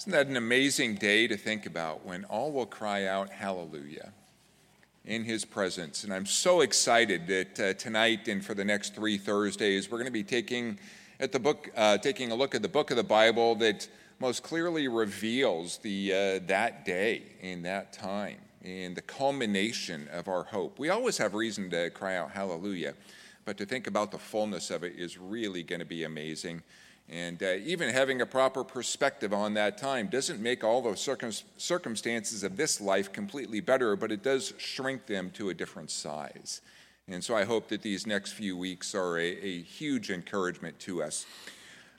Isn't that an amazing day to think about when all will cry out, Hallelujah, in His presence? And I'm so excited that uh, tonight and for the next three Thursdays, we're going to be taking, at the book, uh, taking a look at the book of the Bible that most clearly reveals the, uh, that day and that time and the culmination of our hope. We always have reason to cry out, Hallelujah, but to think about the fullness of it is really going to be amazing. And uh, even having a proper perspective on that time doesn't make all the circum- circumstances of this life completely better, but it does shrink them to a different size. And so I hope that these next few weeks are a, a huge encouragement to us.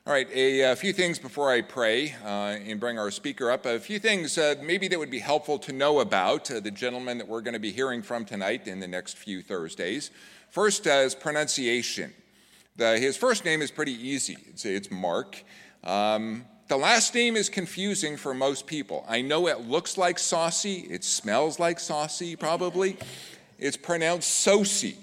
All right, a, a few things before I pray uh, and bring our speaker up. A few things uh, maybe that would be helpful to know about uh, the gentleman that we're going to be hearing from tonight in the next few Thursdays. First, uh, is pronunciation. The, his first name is pretty easy. It's, it's Mark. Um, the last name is confusing for most people. I know it looks like saucy, it smells like saucy, probably. It's pronounced Sosi,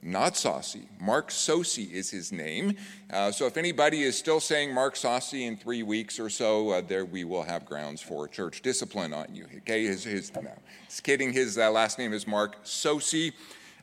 not saucy. Mark Sosi is his name. Uh, so if anybody is still saying Mark Saucy in three weeks or so, uh, there we will have grounds for church discipline on you. Okay, his, his no, just kidding. His uh, last name is Mark Sosi.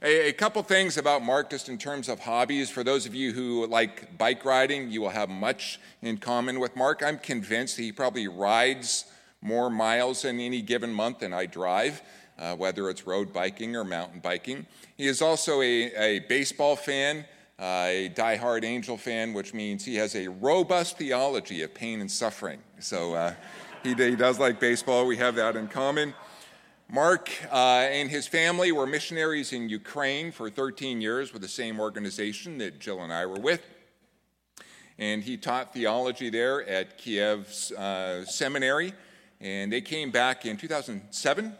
A, a, couple things about Mark, just in terms of hobbies. For those of you who like bike riding, you will have much in common with Mark. I'm convinced he probably rides more miles in any given month than I drive, uh, whether it's road biking or mountain biking. He is also a, a baseball fan, uh, a die-hard Angel fan, which means he has a robust theology of pain and suffering. So uh, he, he does like baseball. We have that in common. Mark uh, and his family were missionaries in Ukraine for 13 years with the same organization that Jill and I were with. And he taught theology there at Kiev's uh, seminary. And they came back in 2007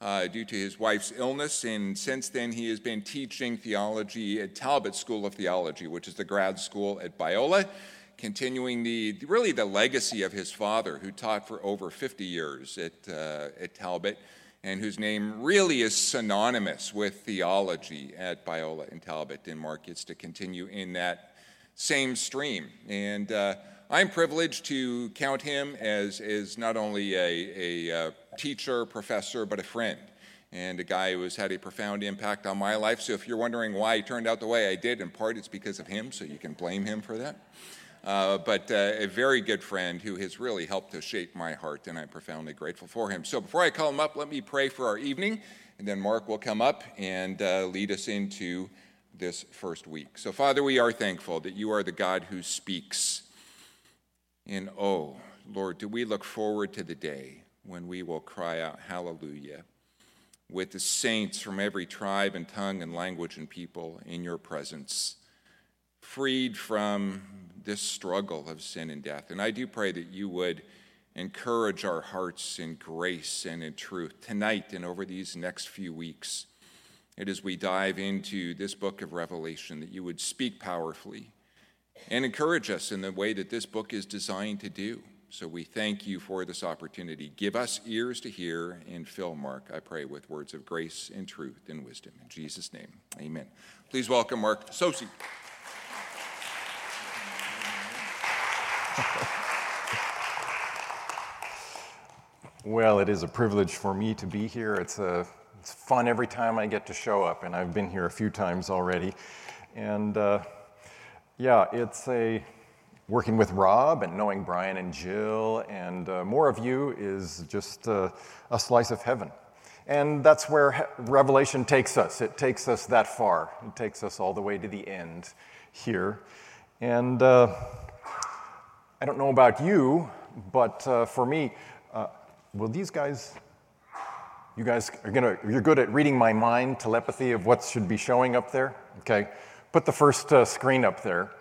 uh, due to his wife's illness. And since then, he has been teaching theology at Talbot School of Theology, which is the grad school at Biola, continuing the really the legacy of his father, who taught for over 50 years at, uh, at Talbot and whose name really is synonymous with theology at Biola and Talbot. And Mark gets to continue in that same stream. And uh, I'm privileged to count him as, as not only a, a, a uh, teacher, professor, but a friend and a guy who has had a profound impact on my life. So if you're wondering why he turned out the way I did, in part it's because of him, so you can blame him for that. Uh, but uh, a very good friend who has really helped to shape my heart, and I'm profoundly grateful for him. So before I call him up, let me pray for our evening, and then Mark will come up and uh, lead us into this first week. So, Father, we are thankful that you are the God who speaks. And oh, Lord, do we look forward to the day when we will cry out, Hallelujah, with the saints from every tribe and tongue and language and people in your presence, freed from this struggle of sin and death. And I do pray that you would encourage our hearts in grace and in truth tonight and over these next few weeks. And as we dive into this book of Revelation, that you would speak powerfully and encourage us in the way that this book is designed to do. So we thank you for this opportunity. Give us ears to hear and fill Mark, I pray, with words of grace and truth and wisdom. In Jesus' name, amen. Please welcome Mark Sosi. Well, it is a privilege for me to be here. It's, a, it's fun every time I get to show up, and I've been here a few times already. And uh, yeah, it's a working with Rob and knowing Brian and Jill and uh, more of you is just uh, a slice of heaven. And that's where Revelation takes us. It takes us that far. It takes us all the way to the end here. And uh, I don't know about you, but uh, for me, uh, will these guys, you guys are gonna, you're good at reading my mind, telepathy of what should be showing up there? Okay, put the first uh, screen up there.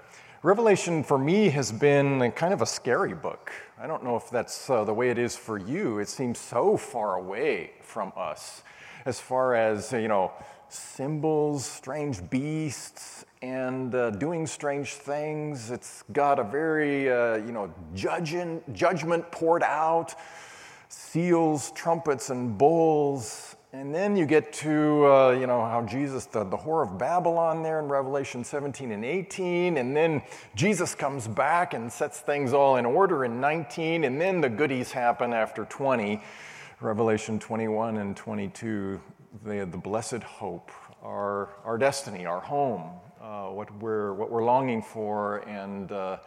Revelation for me has been kind of a scary book. I don't know if that's uh, the way it is for you. It seems so far away from us as far as, you know, symbols, strange beasts, and uh, doing strange things. It's got a very, uh, you know, judging, judgment poured out, seals, trumpets, and bowls. And then you get to, uh, you know, how Jesus, the, the Whore of Babylon there in Revelation 17 and 18. And then Jesus comes back and sets things all in order in 19. And then the goodies happen after 20. Revelation 21 and 22, had the blessed hope, our, our destiny, our home, uh, what, we're, what we're longing for and uh,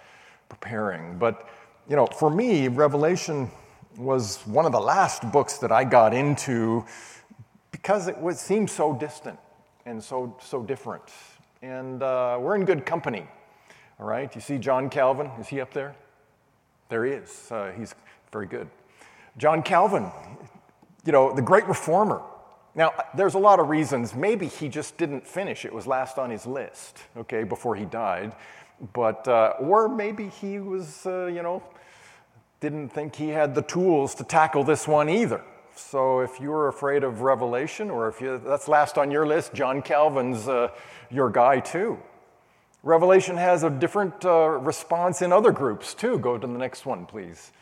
preparing. But, you know, for me, Revelation was one of the last books that I got into because it was, seemed so distant and so, so different. And uh, we're in good company, all right? You see John Calvin? Is he up there? There he is. Uh, he's very good. John Calvin, you know, the great reformer. Now, there's a lot of reasons. Maybe he just didn't finish. It was last on his list, okay, before he died. But, uh, or maybe he was, uh, you know, didn't think he had the tools to tackle this one either. So if you're afraid of Revelation, or if you, that's last on your list, John Calvin's uh, your guy too. Revelation has a different uh, response in other groups too. Go to the next one, please. Uh,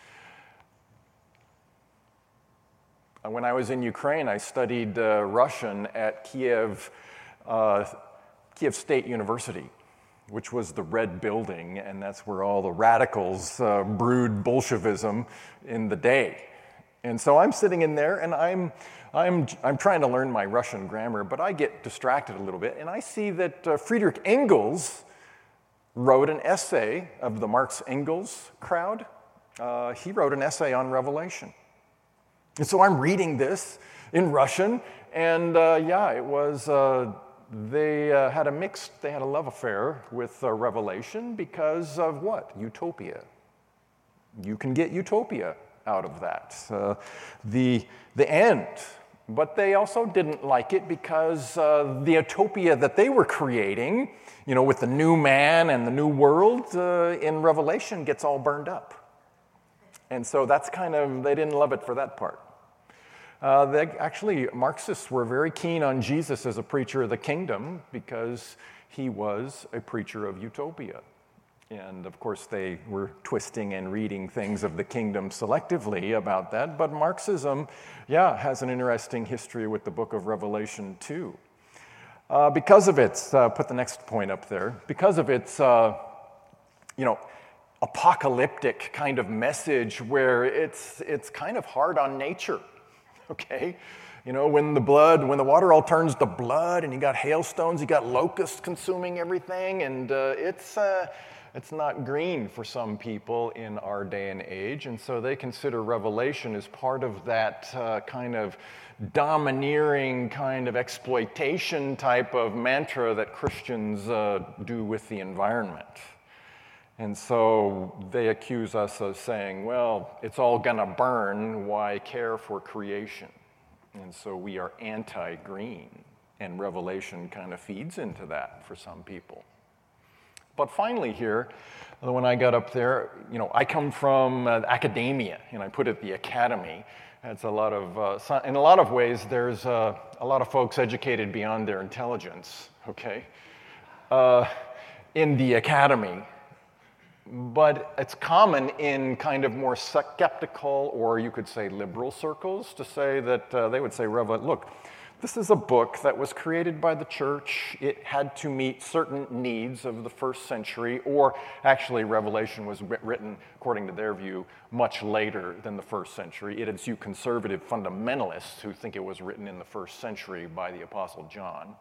when I was in Ukraine, I studied uh, Russian at Kiev, uh, Kiev State University which was the Red Building, and that's where all the radicals uh, brewed Bolshevism in the day. And so I'm sitting in there and I'm, I'm, I'm trying to learn my Russian grammar, but I get distracted a little bit, and I see that uh, Friedrich Engels wrote an essay of the Marx Engels crowd. Uh, he wrote an essay on Revelation. And so I'm reading this in Russian, and uh, yeah, it was uh, they uh, had a mixed, they had a love affair with uh, Revelation because of what? Utopia. You can get utopia out of that. Uh, the, the end. But they also didn't like it because uh, the utopia that they were creating, you know, with the new man and the new world in Revelation gets all burned up. And so that's kind of, they didn't love it for that part. Uh, they, actually, Marxists were very keen on Jesus as a preacher of the kingdom because he was a preacher of utopia. And of course, they were twisting and reading things of the kingdom selectively about that. But Marxism, yeah, has an interesting history with the book of Revelation, too. Uh, because of its, uh, put the next point up there, because of its, uh, you know, apocalyptic kind of message where it's, it's kind of hard on nature okay? You know, when the blood, when the water all turns to blood and you got hailstones, you got locusts consuming everything, and uh, it's, uh, it's not green for some people in our day and age. And so they consider Revelation as part of that uh, kind of domineering, kind of exploitation type of mantra that Christians uh, do with the environment. And so they accuse us of saying, well, it's all going to burn. Why care for creation? And so we are anti green. And Revelation kind of feeds into that for some people. But finally, here, when I got up there, you know, I come from uh, academia, and I put it the academy. It's a lot of, uh, in a lot of ways, there's uh, a lot of folks educated beyond their intelligence, okay? Uh, in the academy, but it's common in kind of more skeptical or you could say liberal circles to say that uh, they would say, look, this is a book that was created by the church. It had to meet certain needs of the first century, or actually, Revelation was written, according to their view, much later than the first century. It is you conservative fundamentalists who think it was written in the first century by the Apostle John.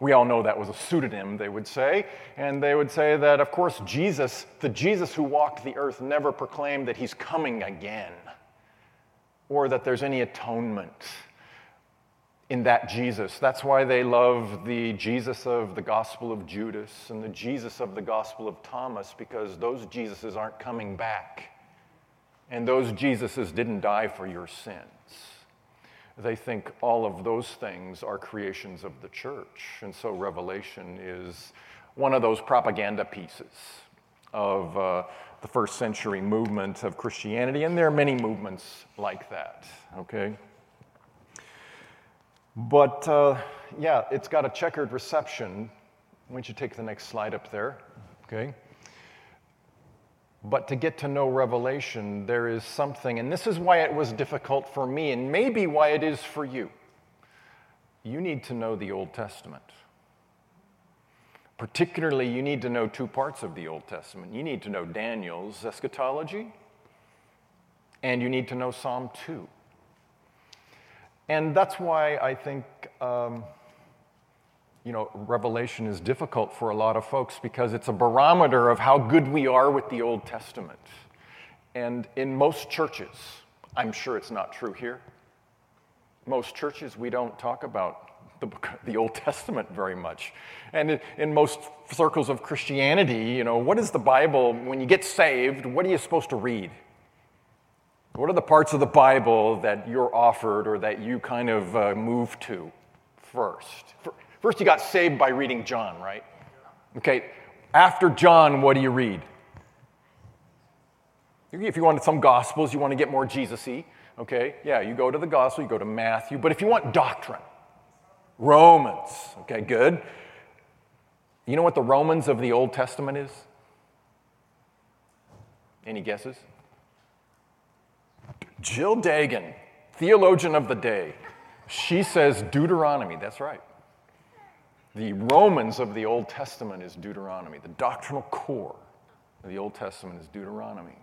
We all know that was a pseudonym, they would say. And they would say that, of course, Jesus, the Jesus who walked the earth, never proclaimed that he's coming again or that there's any atonement in that Jesus. That's why they love the Jesus of the Gospel of Judas and the Jesus of the Gospel of Thomas, because those Jesuses aren't coming back. And those Jesuses didn't die for your sins. They think all of those things are creations of the church. And so Revelation is one of those propaganda pieces of uh, the first century movement of Christianity. And there are many movements like that, okay? But uh, yeah, it's got a checkered reception. Why don't you take the next slide up there, okay? But to get to know Revelation, there is something, and this is why it was difficult for me, and maybe why it is for you. you need to know the Old Testament. Particularly, you need to know two parts of the Old Testament. You need to know Daniel's eschatology, and you need to know Psalm 2. And that's why I think, um, you know, Revelation is difficult for a lot of folks because it's a barometer of how good we are with the Old Testament. And in most churches, I'm sure it's not true here, most churches, we don't talk about the, the Old Testament very much. And in, most circles of Christianity, you know, what is the Bible, when you get saved, what are you supposed to read? What are the parts of the Bible that you're offered or that you kind of uh, move to first? First, you got saved by reading John, right? Okay, after John, what do you read? If you want some Gospels, you want to get more Jesus y, okay? Yeah, you go to the Gospel, you go to Matthew. But if you want doctrine, Romans, okay, good. You know what the Romans of the Old Testament is? Any guesses? Jill Dagan, theologian of the day, she says Deuteronomy. That's right. The Romans of the Old Testament is Deuteronomy. The doctrinal core of the Old Testament is Deuteronomy.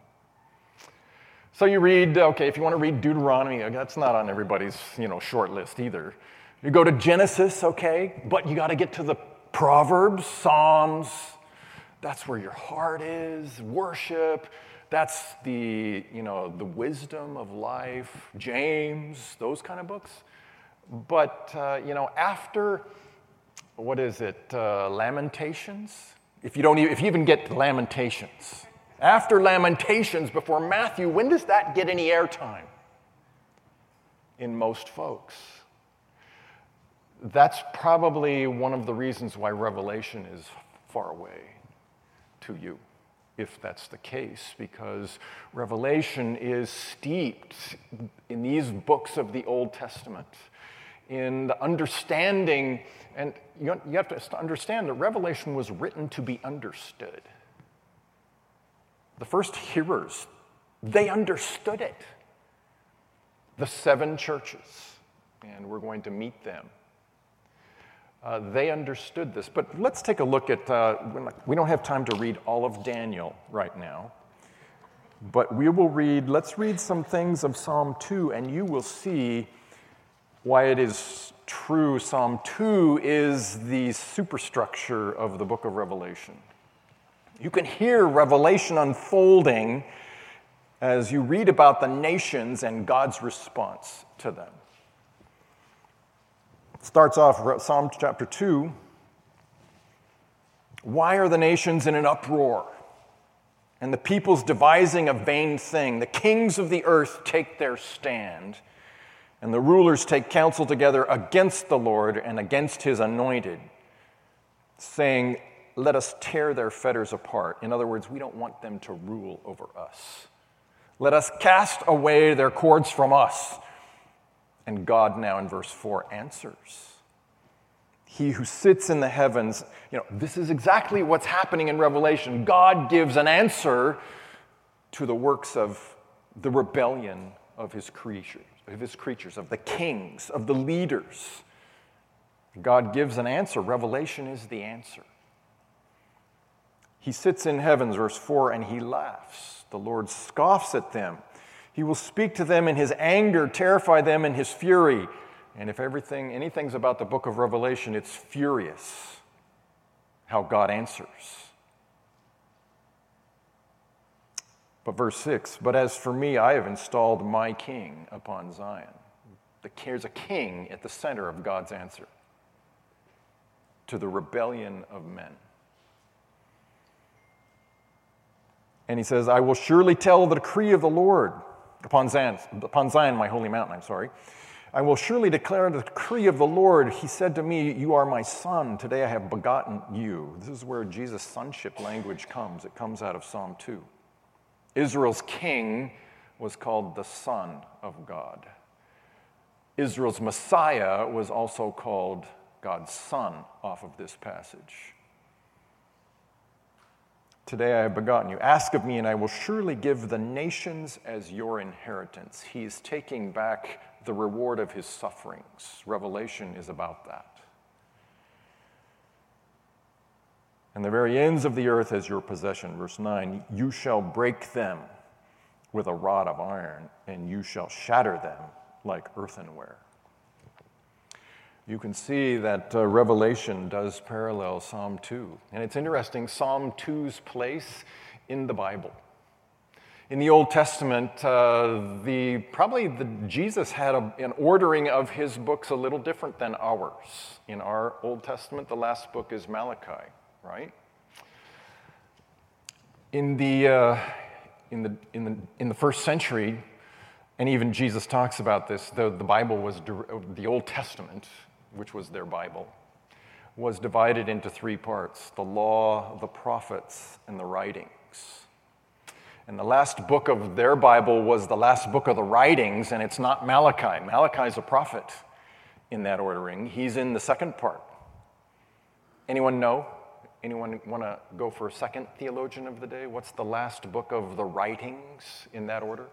So you read, okay, if you want to read Deuteronomy, that's not on everybody's you know, short list either. You go to Genesis, okay, but you got to get to the Proverbs, Psalms. That's where your heart is, worship. That's the, you know, the wisdom of life, James, those kind of books. But, uh, you know, after, what is it, uh, Lamentations? If you don't even, if you even get Lamentations, after Lamentations before Matthew, when does that get any airtime? In most folks. That's probably one of the reasons why Revelation is far away to you if that's the case, because Revelation is steeped in these books of the Old Testament, in the understanding, and you have to understand that Revelation was written to be understood. The first hearers, they understood it. The seven churches, and we're going to meet them uh, they understood this. But let's take a look at, uh, we don't have time to read all of Daniel right now, but we will read, let's read some things of Psalm 2, and you will see why it is true. Psalm 2 is the superstructure of the book of Revelation. You can hear Revelation unfolding as you read about the nations and God's response to them starts off Psalm chapter 2. Why are the nations in an uproar? And the peoples devising a vain thing. The kings of the earth take their stand, and the rulers take counsel together against the Lord and against his anointed, saying, Let us tear their fetters apart. In other words, we don't want them to rule over us. Let us cast away their cords from us. And God now in verse 4 answers. He who sits in the heavens, you know, this is exactly what's happening in Revelation. God gives an answer to the works of the rebellion of his creatures, of his creatures, of the kings, of the leaders. God gives an answer. Revelation is the answer. He sits in heavens, verse 4, and he laughs. The Lord scoffs at them. He will speak to them in his anger, terrify them in his fury. And if everything, anything's about the book of Revelation, it's furious how God answers. But verse 6 But as for me, I have installed my king upon Zion. There's a king at the center of God's answer to the rebellion of men. And he says, I will surely tell the decree of the Lord upon Zion, upon Zion, my holy mountain, I'm sorry. I will surely declare the decree of the Lord. He said to me, You are my son. Today I have begotten you. This is where Jesus' sonship language comes. It comes out of Psalm 2. Israel's king was called the Son of God. Israel's Messiah was also called God's Son off of this passage. Today I have begotten you. Ask of me, and I will surely give the nations as your inheritance. He is taking back the reward of his sufferings. Revelation is about that. And the very ends of the earth as your possession. Verse 9 You shall break them with a rod of iron, and you shall shatter them like earthenware. You can see that uh, Revelation does parallel Psalm 2. And it's interesting, Psalm 2's place in the Bible. In the Old Testament, uh, the, probably the, Jesus had a, an ordering of his books a little different than ours. In our Old Testament, the last book is Malachi, right? In the, uh, in the, in the, in the first century, and even Jesus talks about this, the, the Bible was, the Old Testament, which was their Bible, was divided into three parts the law, the prophets, and the writings. And the last book of their Bible was the last book of the writings, and it's not Malachi. Malachi is a prophet in that ordering. He's in the second part. Anyone know? Anyone want to go for a second theologian of the day? What's the last book of the writings in that order?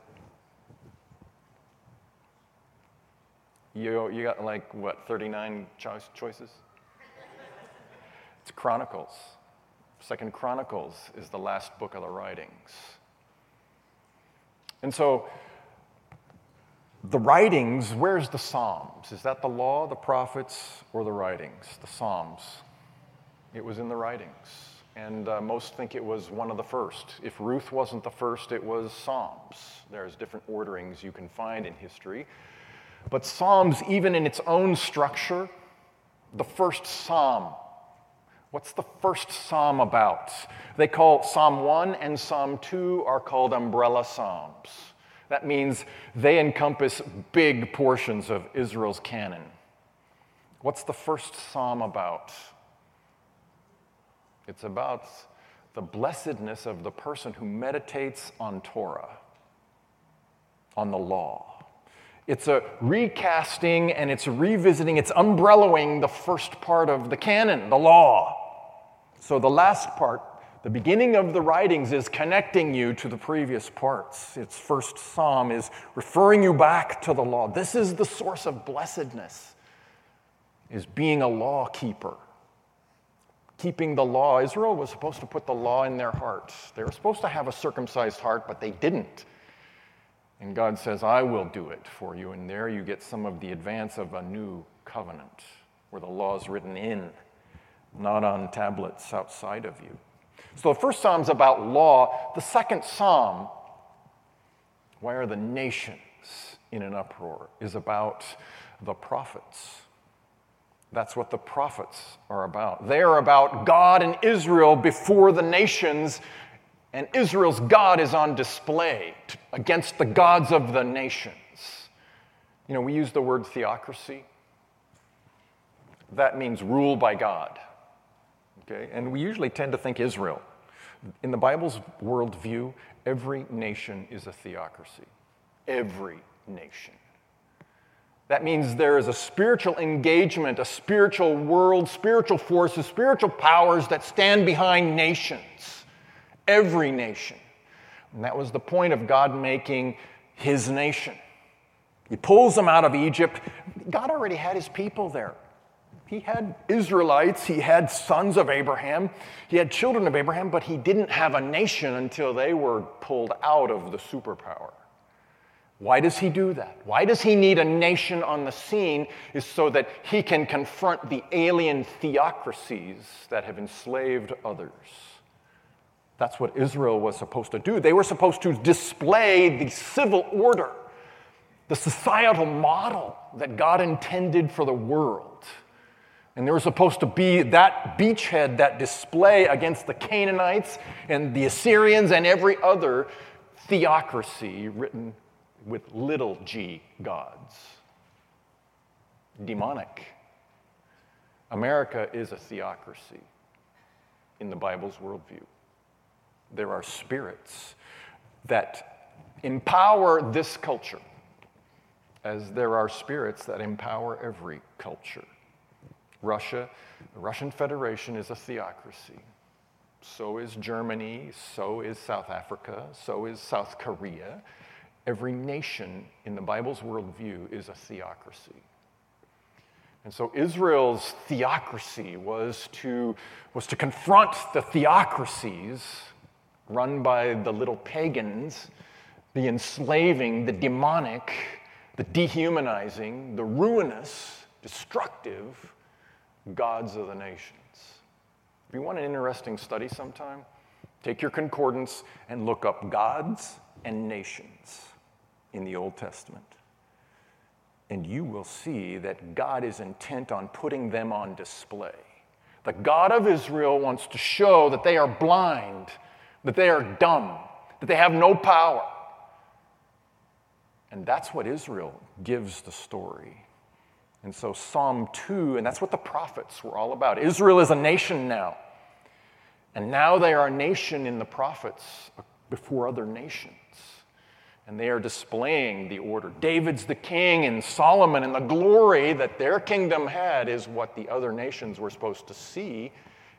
You, you got like, what, 39 cho- choices? It's Chronicles. Second Chronicles is the last book of the writings. And so, the writings, where's the Psalms? Is that the law, the prophets, or the writings? The Psalms. It was in the writings. And uh, most think it was one of the first. If Ruth wasn't the first, it was Psalms. There's different orderings you can find in history. But Psalms, even in its own structure, the first psalm, what's the first psalm about? They call Psalm 1 and Psalm 2 are called umbrella psalms. That means they encompass big portions of Israel's canon. What's the first psalm about? It's about the blessedness of the person who meditates on Torah, on the law. It's a recasting and it's revisiting, it's umbrellaing the first part of the canon, the law. So the last part, the beginning of the writings, is connecting you to the previous parts. Its first psalm is referring you back to the law. This is the source of blessedness, is being a law keeper. Keeping the law. Israel was supposed to put the law in their hearts. They were supposed to have a circumcised heart, but they didn't. And God says, I will do it for you. And there you get some of the advance of a new covenant where the law is written in, not on tablets outside of you. So the first psalm's about law. The second psalm, why are the nations in an uproar, is about the prophets. That's what the prophets are about. They are about God and Israel before the nations and Israel's God is on display against the gods of the nations. You know, we use the word theocracy. That means rule by God. Okay? And we usually tend to think Israel. In the Bible's worldview, every nation is a theocracy. Every nation. That means there is a spiritual engagement, a spiritual world, spiritual forces, spiritual powers that stand behind nations every nation. And that was the point of God making his nation. He pulls them out of Egypt. God already had his people there. He had Israelites, he had sons of Abraham, he had children of Abraham, but he didn't have a nation until they were pulled out of the superpower. Why does he do that? Why does he need a nation on the scene? Is so that he can confront the alien theocracies that have enslaved others. That's what Israel was supposed to do. They were supposed to display the civil order, the societal model that God intended for the world. And they were supposed to be that beachhead, that display against the Canaanites and the Assyrians and every other theocracy written with little g gods. Demonic. America is a theocracy in the Bible's worldview there are spirits that empower this culture, as there are spirits that empower every culture. Russia, the Russian Federation is a theocracy. So is Germany, so is South Africa, so is South Korea. Every nation in the Bible's worldview is a theocracy. And so Israel's theocracy was to, was to confront the theocracies run by the little pagans, the enslaving, the demonic, the dehumanizing, the ruinous, destructive gods of the nations. If you want an interesting study sometime, take your concordance and look up gods and nations in the Old Testament. And you will see that God is intent on putting them on display. The God of Israel wants to show that they are blind, that they are dumb, that they have no power. And that's what Israel gives the story. And so, Psalm 2, and that's what the prophets were all about. Israel is a nation now. And now they are a nation in the prophets before other nations. And they are displaying the order. David's the king, and Solomon and the glory that their kingdom had is what the other nations were supposed to see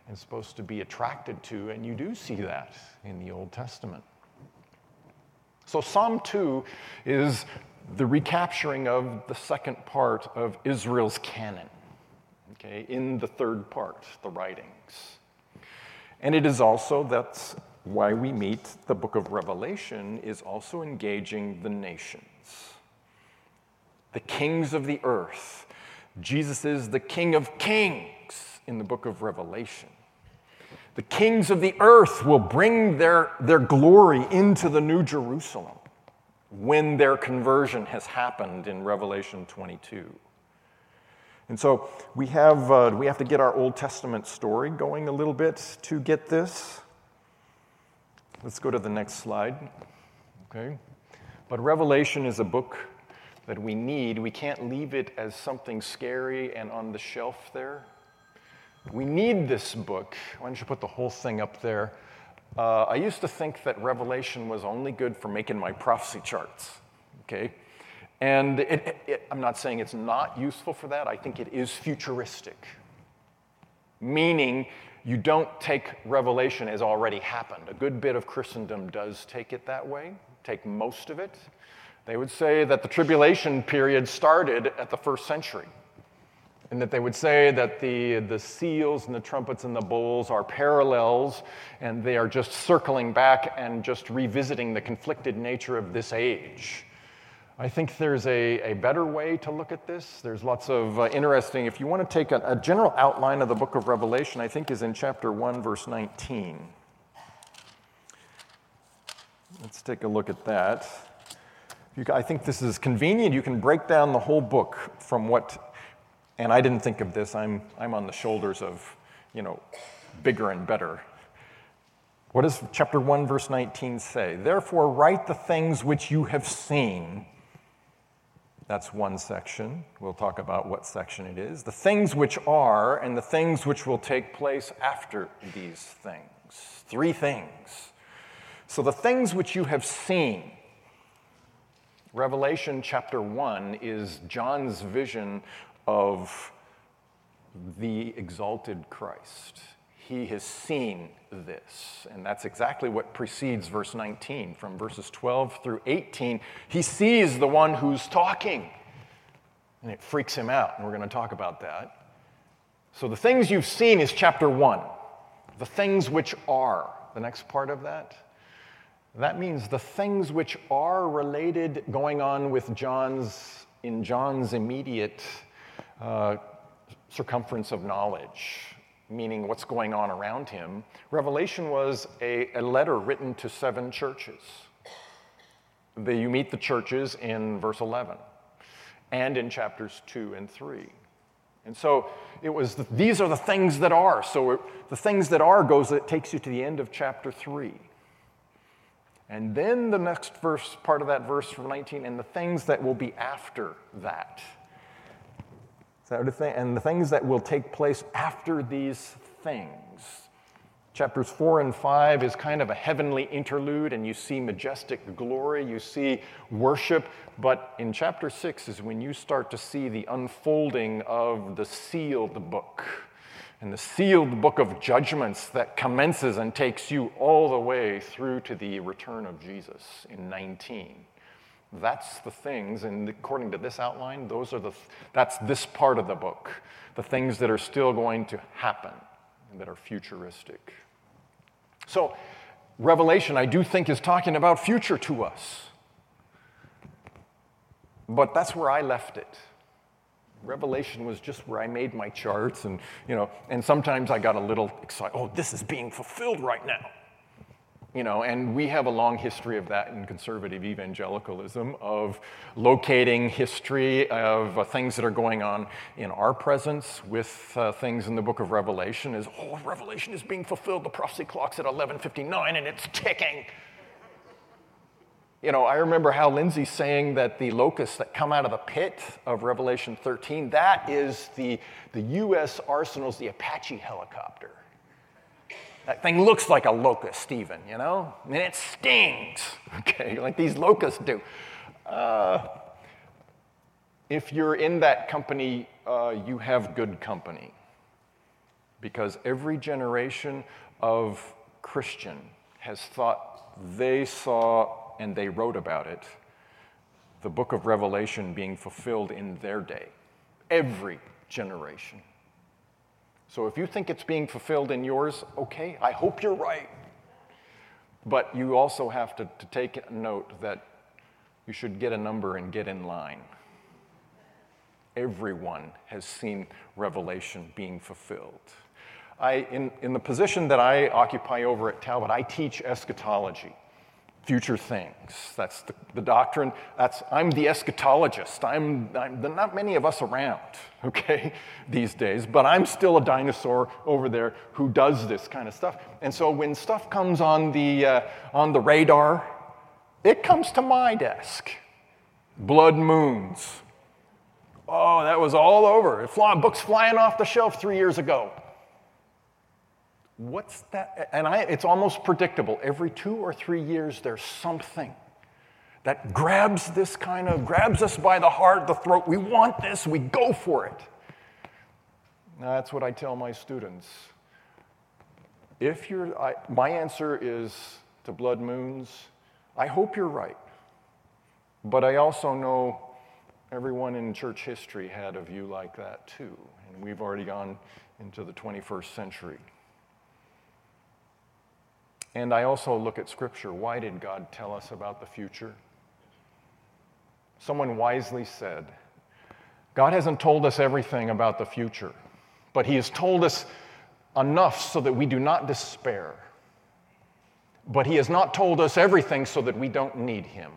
and supposed to be attracted to. And you do see that in the Old Testament. So, Psalm 2 is the recapturing of the second part of Israel's canon, okay, in the third part, the writings. And it is also, that's why we meet the book of Revelation, is also engaging the nations, the kings of the earth. Jesus is the King of kings in the book of Revelation. The kings of the earth will bring their, their glory into the New Jerusalem when their conversion has happened in Revelation 22. And so we have, uh, we have to get our Old Testament story going a little bit to get this. Let's go to the next slide. Okay. But Revelation is a book that we need. We can't leave it as something scary and on the shelf there. We need this book. Why don't you put the whole thing up there? Uh, I used to think that Revelation was only good for making my prophecy charts, okay? And it, it, I'm not saying it's not useful for that, I think it is futuristic. Meaning, you don't take Revelation as already happened. A good bit of Christendom does take it that way, take most of it. They would say that the tribulation period started at the first century. And that they would say that the, the seals and the trumpets and the bowls are parallels and they are just circling back and just revisiting the conflicted nature of this age. I think there's a, a better way to look at this. There's lots of uh, interesting, if you want to take a, a general outline of the book of Revelation, I think is in chapter 1, verse 19. Let's take a look at that. You, I think this is convenient. You can break down the whole book from what and I didn't think of this, I'm, I'm on the shoulders of, you know, bigger and better. What does chapter 1, verse 19 say? Therefore, write the things which you have seen. That's one section. We'll talk about what section it is. The things which are, and the things which will take place after these things. Three things. So, the things which you have seen. Revelation chapter 1 is John's vision of the exalted Christ. He has seen this. And that's exactly what precedes verse 19. From verses 12 through 18, he sees the one who's talking. And it freaks him out. And we're going to talk about that. So the things you've seen is chapter 1. The things which are. The next part of that. That means the things which are related going on with John's in John's immediate uh, circumference of knowledge, meaning what's going on around him. Revelation was a, a letter written to seven churches. The, you meet the churches in verse 11 and in chapters 2 and 3. And so it was, the, these are the things that are. So it, the things that are goes, it takes you to the end of chapter 3. And then the next verse, part of that verse from 19, and the things that will be after that and the things that will take place after these things. Chapters 4 and 5 is kind of a heavenly interlude, and you see majestic glory, you see worship. But in chapter 6 is when you start to see the unfolding of the sealed book. and the sealed book of judgments that commences and takes you all the way through to the return of Jesus in 19. That's the things, and according to this outline, those are the that's this part of the book, the things that are still going to happen that are futuristic. So, Revelation, I do think, is talking about future to us. But that's where I left it. Revelation was just where I made my charts, and you know, and sometimes I got a little excited. Oh, this is being fulfilled right now. You know, and we have a long history of that in conservative evangelicalism of locating history of uh, things that are going on in our presence with uh, things in the book of Revelation. Is oh, Revelation is being fulfilled. The prophecy clock's at 11:59 and it's ticking. You know, I remember Hal Lindsey saying that the locusts that come out of the pit of Revelation 13, that is the, the U.S. arsenal's the Apache helicopter. That thing looks like a locust, even, you know? And it stings, okay, like these locusts do. Uh, if you're in that company, uh, you have good company. Because every generation of Christian has thought they saw and they wrote about it, the book of Revelation being fulfilled in their day. Every generation. So if you think it's being fulfilled in yours, okay, I hope you're right. But you also have to, to take note that you should get a number and get in line. Everyone has seen Revelation being fulfilled. I, in, in the position that I occupy over at Talbot, I teach eschatology future things. That's the, the doctrine. That's, I'm the eschatologist. I'm, I'm there not many of us around, okay, these days, but I'm still a dinosaur over there who does this kind of stuff. And so when stuff comes on the, uh, on the radar, it comes to my desk. Blood moons. Oh, that was all over. Books flying off the shelf three years ago. What's that? And I, it's almost predictable. Every two or three years, there's something that grabs this kind of, grabs us by the heart, the throat. We want this, we go for it. Now, that's what I tell my students. If you're, I, my answer is to blood moons, I hope you're right. But I also know everyone in church history had a view like that too. And we've already gone into the 21st century. And I also look at Scripture. Why did God tell us about the future? Someone wisely said, God hasn't told us everything about the future, but He has told us enough so that we do not despair. But He has not told us everything so that we don't need Him.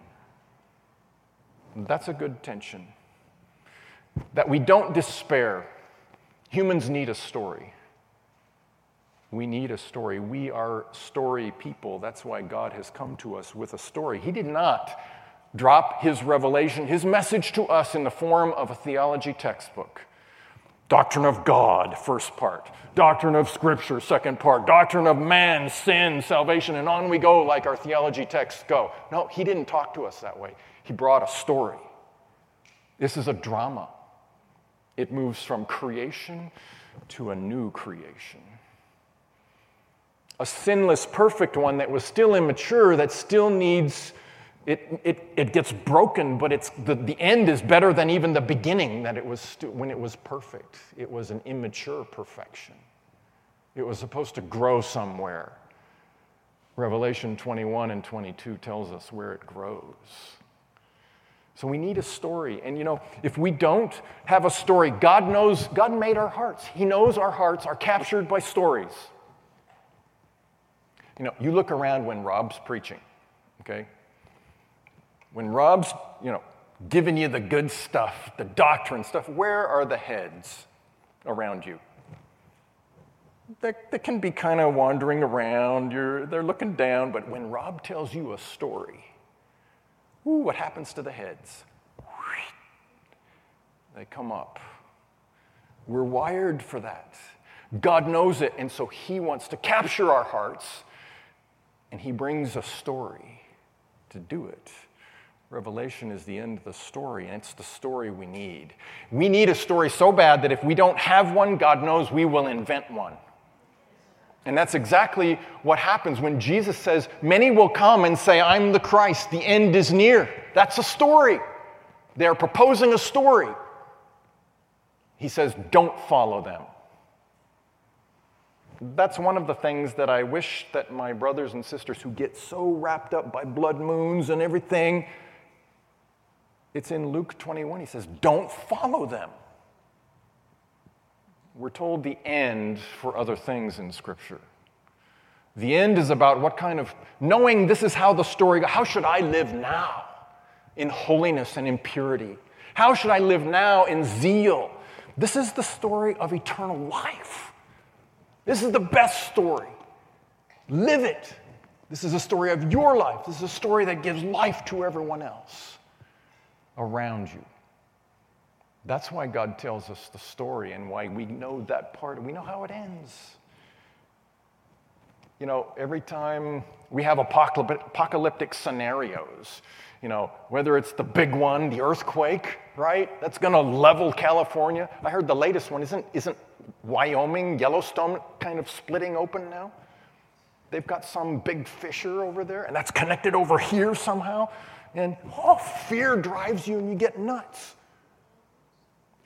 That's a good tension. That we don't despair. Humans need a story. We need a story. We are story people. That's why God has come to us with a story. He did not drop his revelation, his message to us in the form of a theology textbook. Doctrine of God, first part. Doctrine of Scripture, second part. Doctrine of man, sin, salvation, and on we go like our theology texts go. No, he didn't talk to us that way. He brought a story. This is a drama. It moves from creation to a new creation a sinless, perfect one that was still immature, that still needs, it, it, it gets broken, but it's, the, the end is better than even the beginning that it was when it was perfect. It was an immature perfection. It was supposed to grow somewhere. Revelation 21 and 22 tells us where it grows. So we need a story. And you know, if we don't have a story, God knows, God made our hearts. He knows our hearts are captured by stories. You know, you look around when Rob's preaching, okay? When Rob's, you know, giving you the good stuff, the doctrine stuff, where are the heads around you? They, they can be kind of wandering around, You're, they're looking down, but when Rob tells you a story, ooh, what happens to the heads? They come up. We're wired for that. God knows it, and so He wants to capture our hearts and he brings a story to do it. Revelation is the end of the story, and it's the story we need. We need a story so bad that if we don't have one, God knows we will invent one. And that's exactly what happens when Jesus says, Many will come and say, I'm the Christ, the end is near. That's a story. They're proposing a story. He says, Don't follow them. That's one of the things that I wish that my brothers and sisters who get so wrapped up by blood moons and everything it's in Luke 21. He says, Don't follow them. We're told the end for other things in Scripture. The end is about what kind of, knowing this is how the story goes. How should I live now in holiness and in purity? How should I live now in zeal? This is the story of eternal life. This is the best story. Live it. This is a story of your life. This is a story that gives life to everyone else around you. That's why God tells us the story and why we know that part. We know how it ends. You know, every time we have apocalyptic scenarios, you know, whether it's the big one, the earthquake, right? That's going to level California. I heard the latest one isn't isn't Wyoming, Yellowstone kind of splitting open now? They've got some big fissure over there, and that's connected over here somehow. And oh, fear drives you and you get nuts.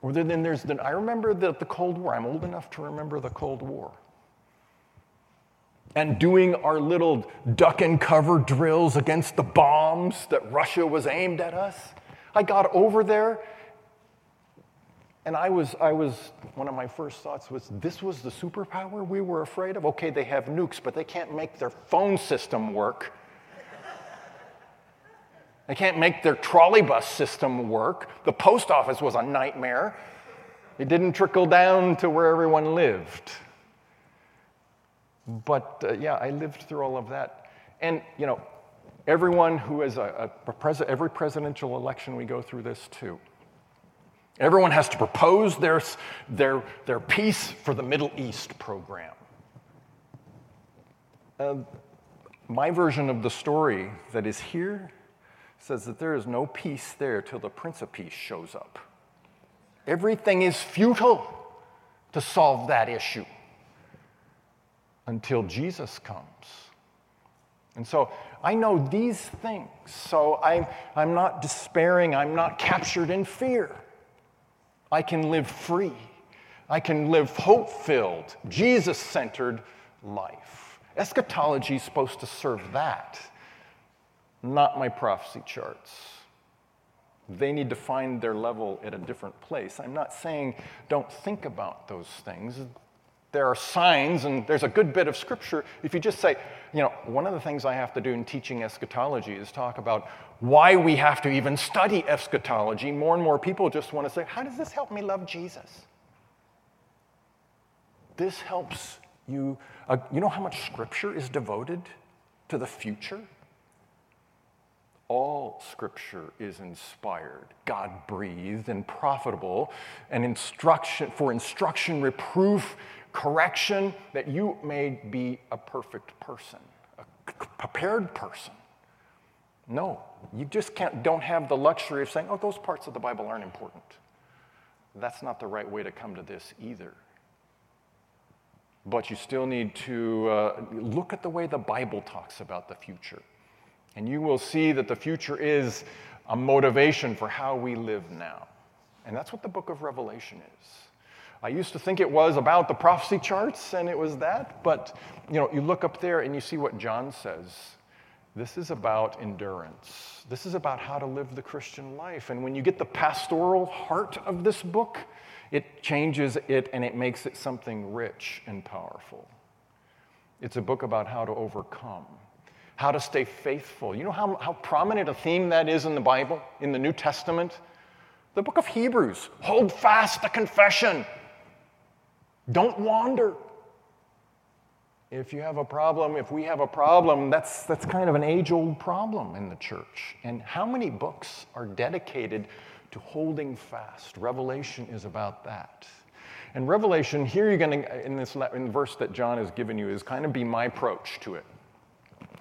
Or then there's the, I remember the, the Cold War. I'm old enough to remember the Cold War. And doing our little duck and cover drills against the bombs that Russia was aimed at us. I got over there and I was, I was, one of my first thoughts was this was the superpower we were afraid of? Okay, they have nukes, but they can't make their phone system work. They can't make their trolley bus system work. The post office was a nightmare. It didn't trickle down to where everyone lived. But uh, yeah, I lived through all of that. And, you know, everyone who is a, a pres- every presidential election, we go through this too. Everyone has to propose their, their, their peace for the Middle East program. Uh, my version of the story that is here says that there is no peace there till the Prince of Peace shows up. Everything is futile to solve that issue until Jesus comes. And so I know these things, so I'm, I'm not despairing, I'm not captured in fear. I can live free, I can live hope filled, Jesus centered life. Eschatology is supposed to serve that not my prophecy charts. They need to find their level at a different place. I'm not saying don't think about those things. There are signs, and there's a good bit of scripture. If you just say, you know, one of the things I have to do in teaching eschatology is talk about why we have to even study eschatology. More and more people just want to say, how does this help me love Jesus? This helps you. Uh, you know how much scripture is devoted to the future? All scripture is inspired, God breathed, and profitable, and instruction for instruction, reproof, correction, that you may be a perfect person, a prepared person. No, you just can't, don't have the luxury of saying, oh, those parts of the Bible aren't important. That's not the right way to come to this either. But you still need to uh, look at the way the Bible talks about the future. And you will see that the future is a motivation for how we live now. And that's what the book of Revelation is. I used to think it was about the prophecy charts and it was that, but you know, you look up there and you see what John says. This is about endurance. This is about how to live the Christian life. And when you get the pastoral heart of this book, it changes it and it makes it something rich and powerful. It's a book about how to overcome how to stay faithful. You know how, how prominent a theme that is in the Bible, in the New Testament? The book of Hebrews hold fast the confession, don't wander. If you have a problem, if we have a problem, that's, that's kind of an age old problem in the church. And how many books are dedicated to holding fast? Revelation is about that. And Revelation, here you're going to, in this in verse that John has given you, is kind of be my approach to it.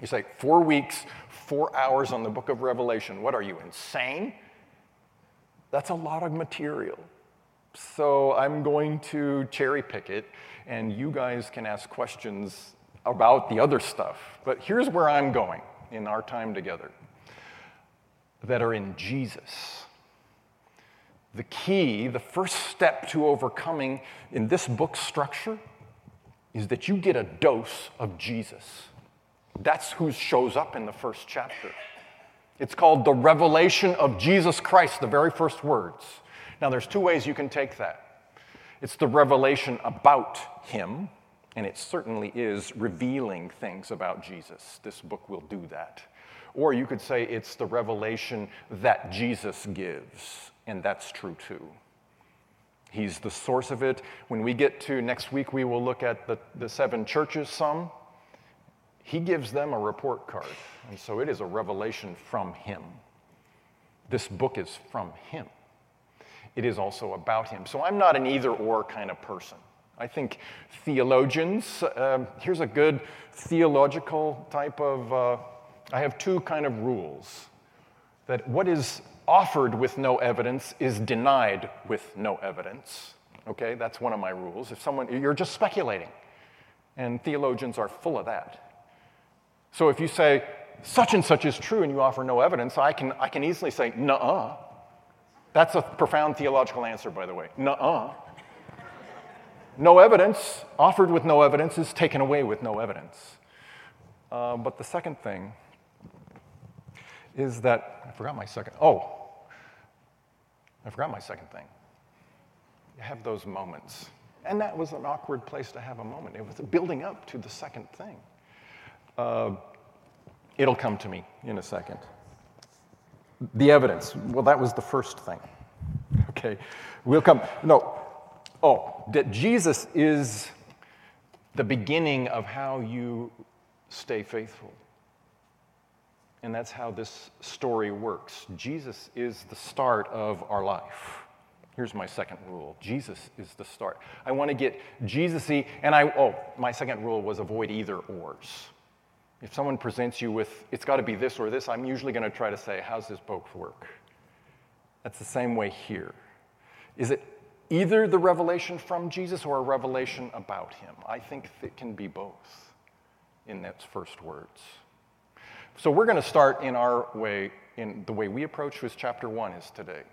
You say, four weeks, four hours on the book of Revelation. What are you, insane? That's a lot of material. So I'm going to cherry pick it, and you guys can ask questions about the other stuff. But here's where I'm going in our time together that are in Jesus. The key, the first step to overcoming in this book structure is that you get a dose of Jesus. That's who shows up in the first chapter. It's called the revelation of Jesus Christ, the very first words. Now, there's two ways you can take that it's the revelation about him, and it certainly is revealing things about Jesus. This book will do that. Or you could say it's the revelation that Jesus gives, and that's true too. He's the source of it. When we get to next week, we will look at the, the seven churches some. He gives them a report card, and so it is a revelation from him. This book is from him. It is also about him. So I'm not an either or kind of person. I think theologians, uh, here's a good theological type of, uh, I have two kind of rules that what is offered with no evidence is denied with no evidence. Okay, that's one of my rules. If someone, you're just speculating, and theologians are full of that. So if you say, such and such is true and you offer no evidence, I can, I can easily say, nuh uh. That's a profound theological answer, by the way. Nuh uh. No evidence, offered with no evidence, is taken away with no evidence. Uh, but the second thing is that, I forgot my second, oh, I forgot my second thing. You have those moments. And that was an awkward place to have a moment. It was building up to the second thing. Uh, it'll come to me in a second. The evidence. Well, that was the first thing. Okay, we'll come. No, Oh, that Jesus is the beginning of how you stay faithful. And that's how this story works. Jesus is the start of our life. Here's my second rule Jesus is the start. I want to get Jesus y, and I, oh, my second rule was avoid either ors. If someone presents you with, it's got to be this or this, I'm usually going to try to say, how's this both work? That's the same way here. Is it either the revelation from Jesus or a revelation about him. I think it can be both in those first words. So we're going to start in our way, in the way we approach with chapter one is today.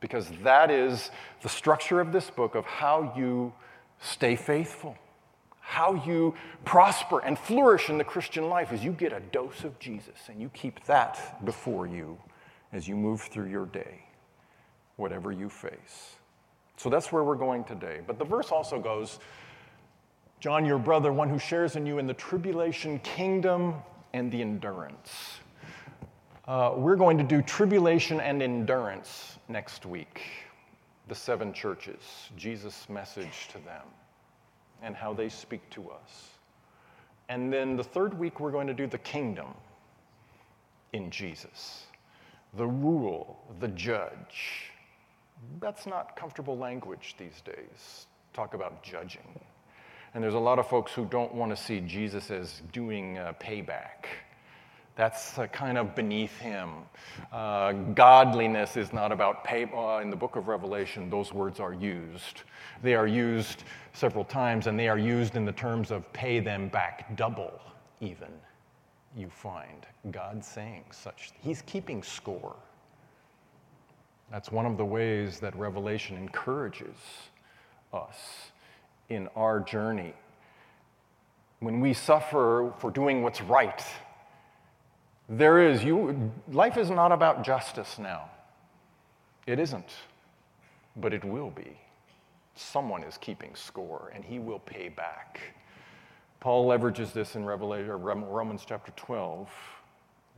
Because that is the structure of this book of how you stay faithful, how you prosper and flourish in the Christian life is you get a dose of Jesus and you keep that before you as you move through your day, whatever you face. So that's where we're going today. But the verse also goes John, your brother, one who shares in you in the tribulation, kingdom, and the endurance. Uh, we're going to do tribulation and endurance next week. The seven churches, Jesus' message to them, and how they speak to us. And then the third week, we're going to do the kingdom in Jesus, the rule, the judge, that's not comfortable language these days. Talk about judging. And there's a lot of folks who don't want to see Jesus as doing uh, payback. That's uh, kind of beneath him. Uh, godliness is not about pay. Uh, in the book of Revelation, those words are used. They are used several times, and they are used in the terms of pay them back double, even, you find. God saying such. He's keeping score. That's one of the ways that Revelation encourages us in our journey. When we suffer for doing what's right, there is, you, life is not about justice now. It isn't, but it will be. Someone is keeping score, and he will pay back. Paul leverages this in Revelation, Romans chapter 12,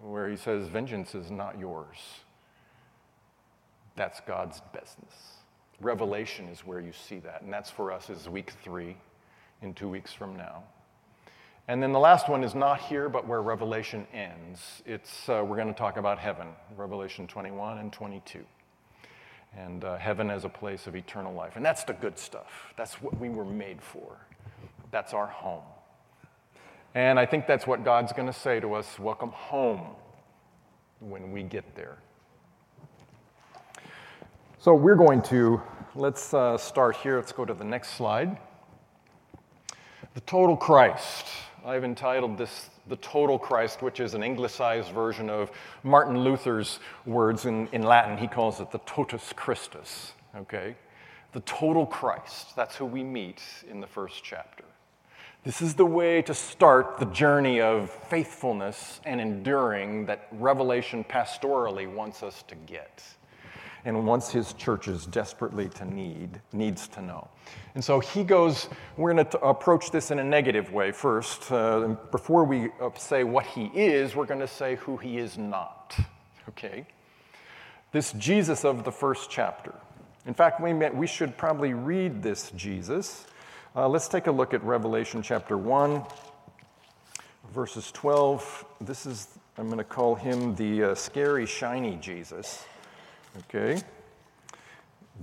where he says, Vengeance is not yours that's God's business. Revelation is where you see that, and that's for us is week three in two weeks from now. And then the last one is not here, but where Revelation ends. It's, uh, we're going to talk about heaven, Revelation 21 and 22. And uh, heaven as a place of eternal life. And that's the good stuff. That's what we were made for. That's our home. And I think that's what God's going to say to us welcome home when we get there. So we're going to, let's uh, start here. Let's go to the next slide. The total Christ. I've entitled this The Total Christ, which is an anglicized version of Martin Luther's words in, in Latin. He calls it the totus Christus, okay? The total Christ. That's who we meet in the first chapter. This is the way to start the journey of faithfulness and enduring that Revelation pastorally wants us to get and wants his churches desperately to need, needs to know. And so he goes, we're going to approach this in a negative way first. Uh, before we uh, say what he is, we're going to say who he is not. Okay? This Jesus of the first chapter. In fact, we, met, we should probably read this Jesus uh, let's take a look at Revelation chapter 1, verses 12. This is, I'm going to call him the uh, scary, shiny Jesus. Okay?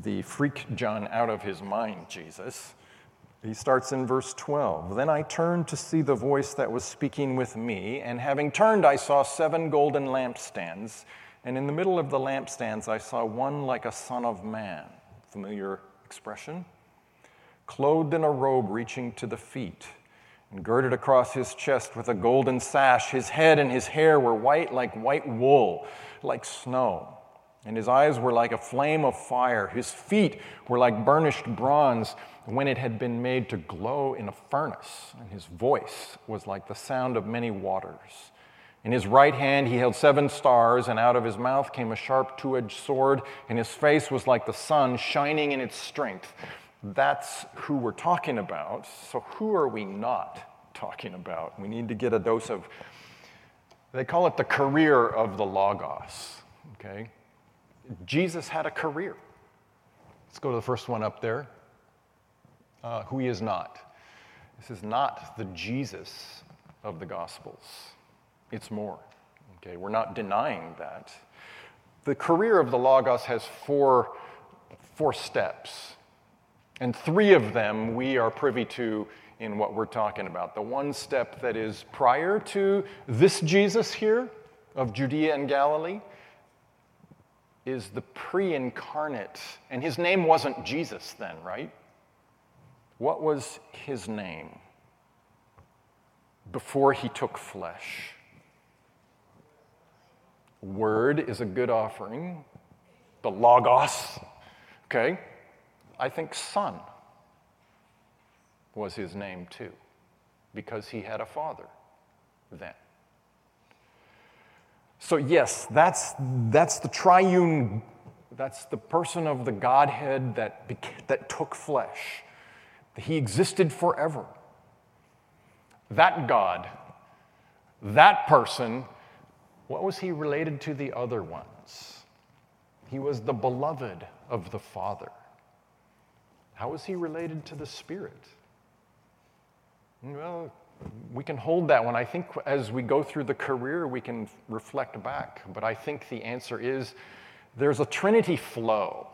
The freak John out of his mind Jesus. He starts in verse 12. Then I turned to see the voice that was speaking with me, and having turned, I saw seven golden lampstands, and in the middle of the lampstands, I saw one like a son of man. Familiar expression? clothed in a robe reaching to the feet, and girded across his chest with a golden sash. His head and his hair were white like white wool, like snow. And his eyes were like a flame of fire. His feet were like burnished bronze when it had been made to glow in a furnace. And his voice was like the sound of many waters. In his right hand he held seven stars, and out of his mouth came a sharp two edged sword, and his face was like the sun shining in its strength. That's who we're talking about. So, who are we not talking about? We need to get a dose of, they call it the career of the Logos. Okay? Jesus had a career. Let's go to the first one up there. Uh, who he is not. This is not the Jesus of the Gospels, it's more. Okay, we're not denying that. The career of the Logos has four, four steps. And three of them we are privy to in what we're talking about. The one step that is prior to this Jesus here of Judea and Galilee is the pre incarnate. And his name wasn't Jesus then, right? What was his name before he took flesh? Word is a good offering. The Logos, okay? I think Son was his name too, because he had a father then. So, yes, that's, that's the triune, that's the person of the Godhead that, that took flesh. He existed forever. That God, that person, what was he related to the other ones? He was the beloved of the Father. How was he related to the Spirit? Well, we can hold that one. I think as we go through the career, we can reflect back. But I think the answer is there's a Trinity flow.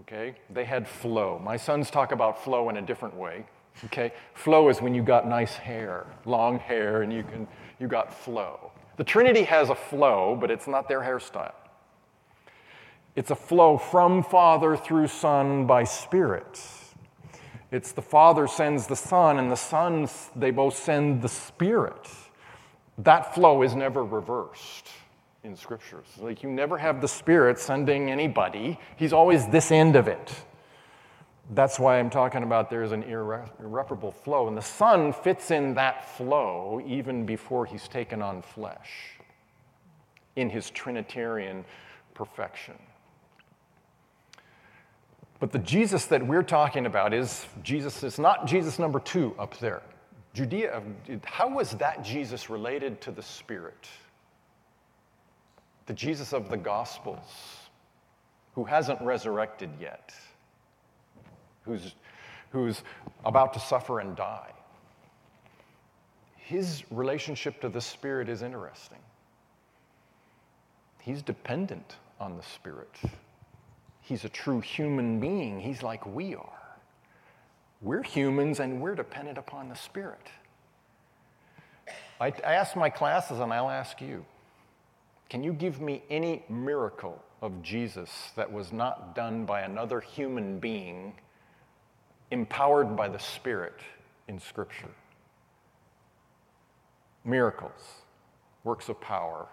Okay? They had flow. My sons talk about flow in a different way. Okay? Flow is when you got nice hair, long hair, and you can you got flow. The Trinity has a flow, but it's not their hairstyle. It's a flow from Father through Son by Spirit. It's the Father sends the Son, and the Son, they both send the Spirit. That flow is never reversed in scriptures. Like you never have the Spirit sending anybody, He's always this end of it. That's why I'm talking about there's an irre- irreparable flow. And the Son fits in that flow even before He's taken on flesh in His Trinitarian perfection. But the Jesus that we're talking about is Jesus is not Jesus number two up there. Judea, how was that Jesus related to the Spirit? The Jesus of the Gospels, who hasn't resurrected yet, who's, who's about to suffer and die. His relationship to the Spirit is interesting. He's dependent on the Spirit. He's a true human being. He's like we are. We're humans and we're dependent upon the Spirit. I, I ask my classes, and I'll ask you can you give me any miracle of Jesus that was not done by another human being empowered by the Spirit in Scripture? Miracles, works of power.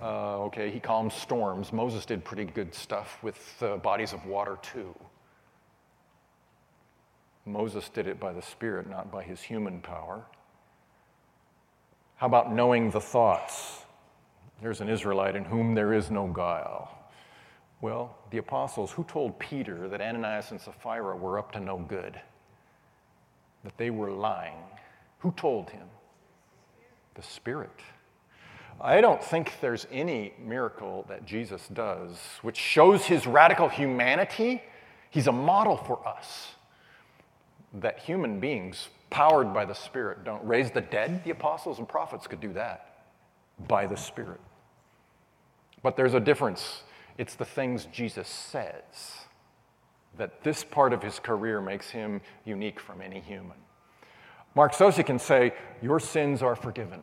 Uh, okay, he calms storms. Moses did pretty good stuff with uh, bodies of water, too. Moses did it by the Spirit, not by his human power. How about knowing the thoughts? There's an Israelite in whom there is no guile. Well, the apostles, who told Peter that Ananias and Sapphira were up to no good? That they were lying? Who told him? The Spirit. I don't think there's any miracle that Jesus does which shows his radical humanity. He's a model for us that human beings, powered by the Spirit, don't raise the dead. The apostles and prophets could do that by the Spirit. But there's a difference. It's the things Jesus says that this part of his career makes him unique from any human. Mark Saucy can say, Your sins are forgiven.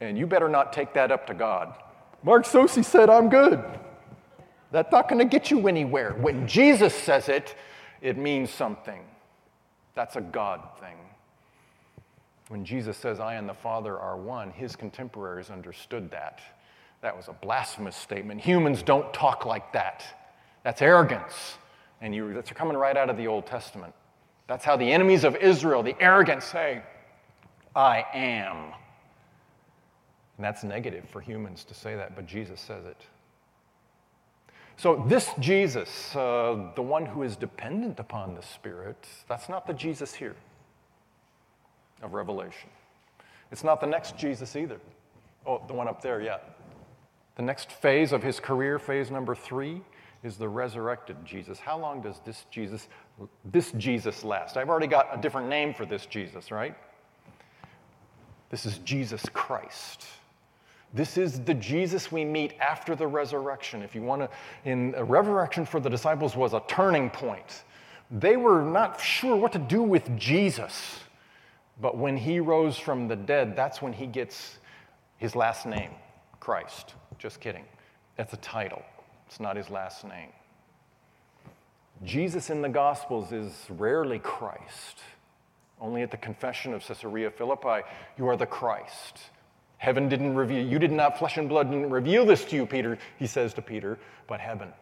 And you better not take that up to God. Mark Saucy said, I'm good. That's not going to get you anywhere. When Jesus says it, it means something. That's a God thing. When Jesus says, I and the Father are one, his contemporaries understood that. That was a blasphemous statement. Humans don't talk like that. That's arrogance. And you, that's coming right out of the Old Testament. That's how the enemies of Israel, the arrogant, say, I am. And that's negative for humans to say that, but Jesus says it. So, this Jesus, uh, the one who is dependent upon the Spirit, that's not the Jesus here of Revelation. It's not the next Jesus either. Oh, the one up there, yeah. The next phase of his career, phase number three, is the resurrected Jesus. How long does this Jesus, this Jesus last? I've already got a different name for this Jesus, right? This is Jesus Christ. This is the Jesus we meet after the resurrection. If you want to, in a resurrection for the disciples was a turning point. They were not sure what to do with Jesus. But when he rose from the dead, that's when he gets his last name, Christ. Just kidding. That's a title, it's not his last name. Jesus in the Gospels is rarely Christ. Only at the confession of Caesarea Philippi, you are the Christ. Heaven didn't reveal, you did not, flesh and blood didn't reveal this to you, Peter, he says to Peter, but heaven.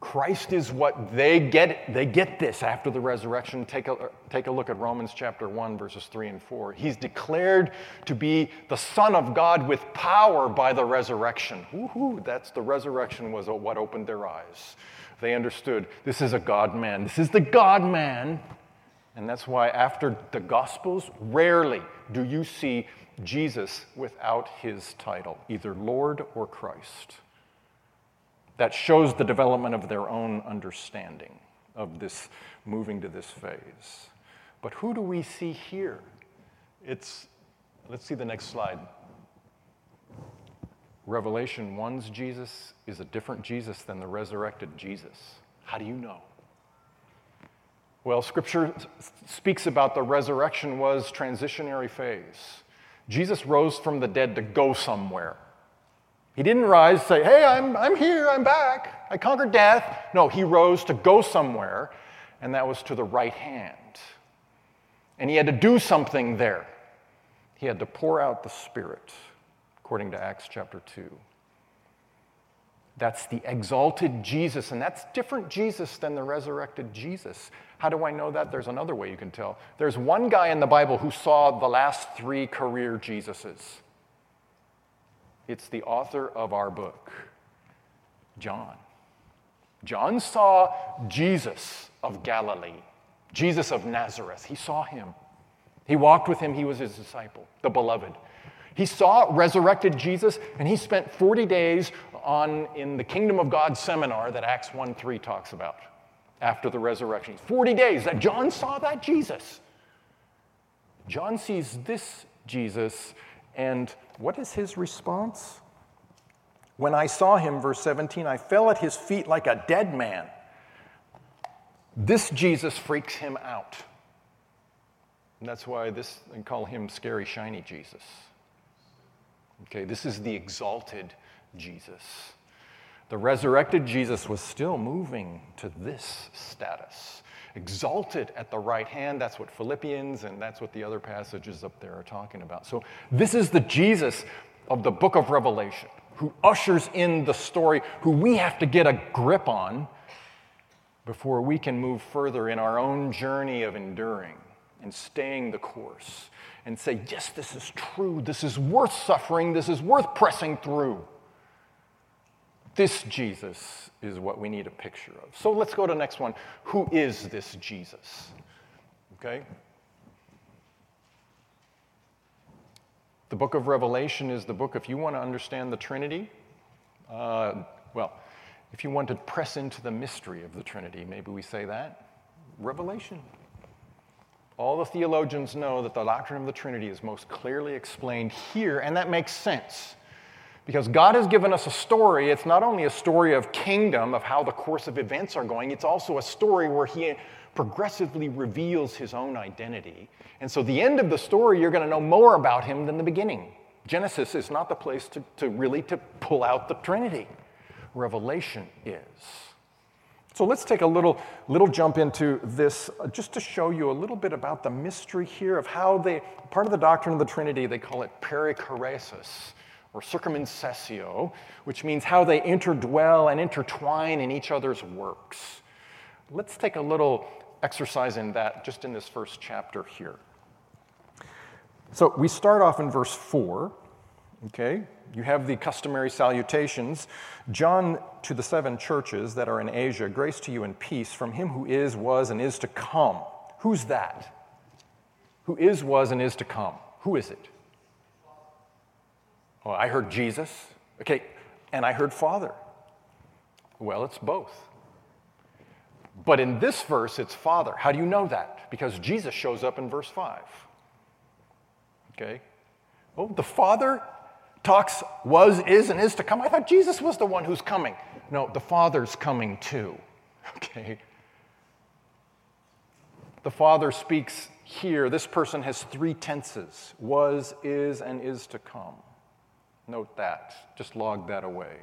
Christ is what they get. They get this after the resurrection. Take a, take a look at Romans chapter 1, verses 3 and 4. He's declared to be the Son of God with power by the resurrection. Woo-hoo, that's the resurrection was what opened their eyes. They understood this is a God man. This is the God man. And that's why after the Gospels, rarely do you see Jesus without his title, either Lord or Christ. That shows the development of their own understanding of this moving to this phase. But who do we see here? It's, let's see the next slide. Revelation 1's Jesus is a different Jesus than the resurrected Jesus. How do you know? Well, scripture speaks about the resurrection was transitionary phase. Jesus rose from the dead to go somewhere. He didn't rise, to say, Hey, I'm, I'm here, I'm back, I conquered death. No, he rose to go somewhere, and that was to the right hand. And he had to do something there. He had to pour out the Spirit, according to Acts chapter 2. That's the exalted Jesus, and that's different Jesus than the resurrected Jesus. How do I know that? There's another way you can tell. There's one guy in the Bible who saw the last three career Jesuses. It's the author of our book, John. John saw Jesus of Galilee, Jesus of Nazareth. He saw him. He walked with him, he was his disciple, the beloved. He saw resurrected Jesus, and he spent 40 days on in the Kingdom of God seminar that Acts 1 3 talks about after the resurrection. 40 days that John saw that Jesus. John sees this Jesus, and what is his response? When I saw him, verse 17, I fell at his feet like a dead man. This Jesus freaks him out. And that's why this, I call him scary, shiny Jesus. Okay, this is the exalted Jesus. The resurrected Jesus was still moving to this status, exalted at the right hand. That's what Philippians and that's what the other passages up there are talking about. So, this is the Jesus of the book of Revelation who ushers in the story, who we have to get a grip on before we can move further in our own journey of enduring and staying the course and say, yes, this is true. This is worth suffering. This is worth pressing through. This Jesus is what we need a picture of. So let's go to the next one. Who is this Jesus? Okay? The book of Revelation is the book, if you want to understand the Trinity, uh, well, if you want to press into the mystery of the Trinity, maybe we say that. Revelation. All the theologians know that the doctrine of the Trinity is most clearly explained here, and that makes sense. Because God has given us a story. It's not only a story of kingdom, of how the course of events are going, it's also a story where He progressively reveals His own identity. And so, the end of the story, you're going to know more about Him than the beginning. Genesis is not the place to, to really to pull out the Trinity. Revelation is. So let's take a little, little jump into this uh, just to show you a little bit about the mystery here of how they, part of the doctrine of the Trinity, they call it perichoresis or circumincessio, which means how they interdwell and intertwine in each other's works. Let's take a little exercise in that just in this first chapter here. So we start off in verse 4, okay? You have the customary salutations. John to the seven churches that are in Asia, grace to you and peace from him who is, was, and is to come. Who's that? Who is, was, and is to come. Who is it? Oh, I heard Jesus. Okay, and I heard Father. Well, it's both. But in this verse, it's Father. How do you know that? Because Jesus shows up in verse 5. Okay? Oh, the Father talks was, is, and is to come. I thought Jesus was the one who's coming. No, the Father's coming too. Okay? The Father speaks here. This person has three tenses was, is, and is to come. Note that. Just log that away.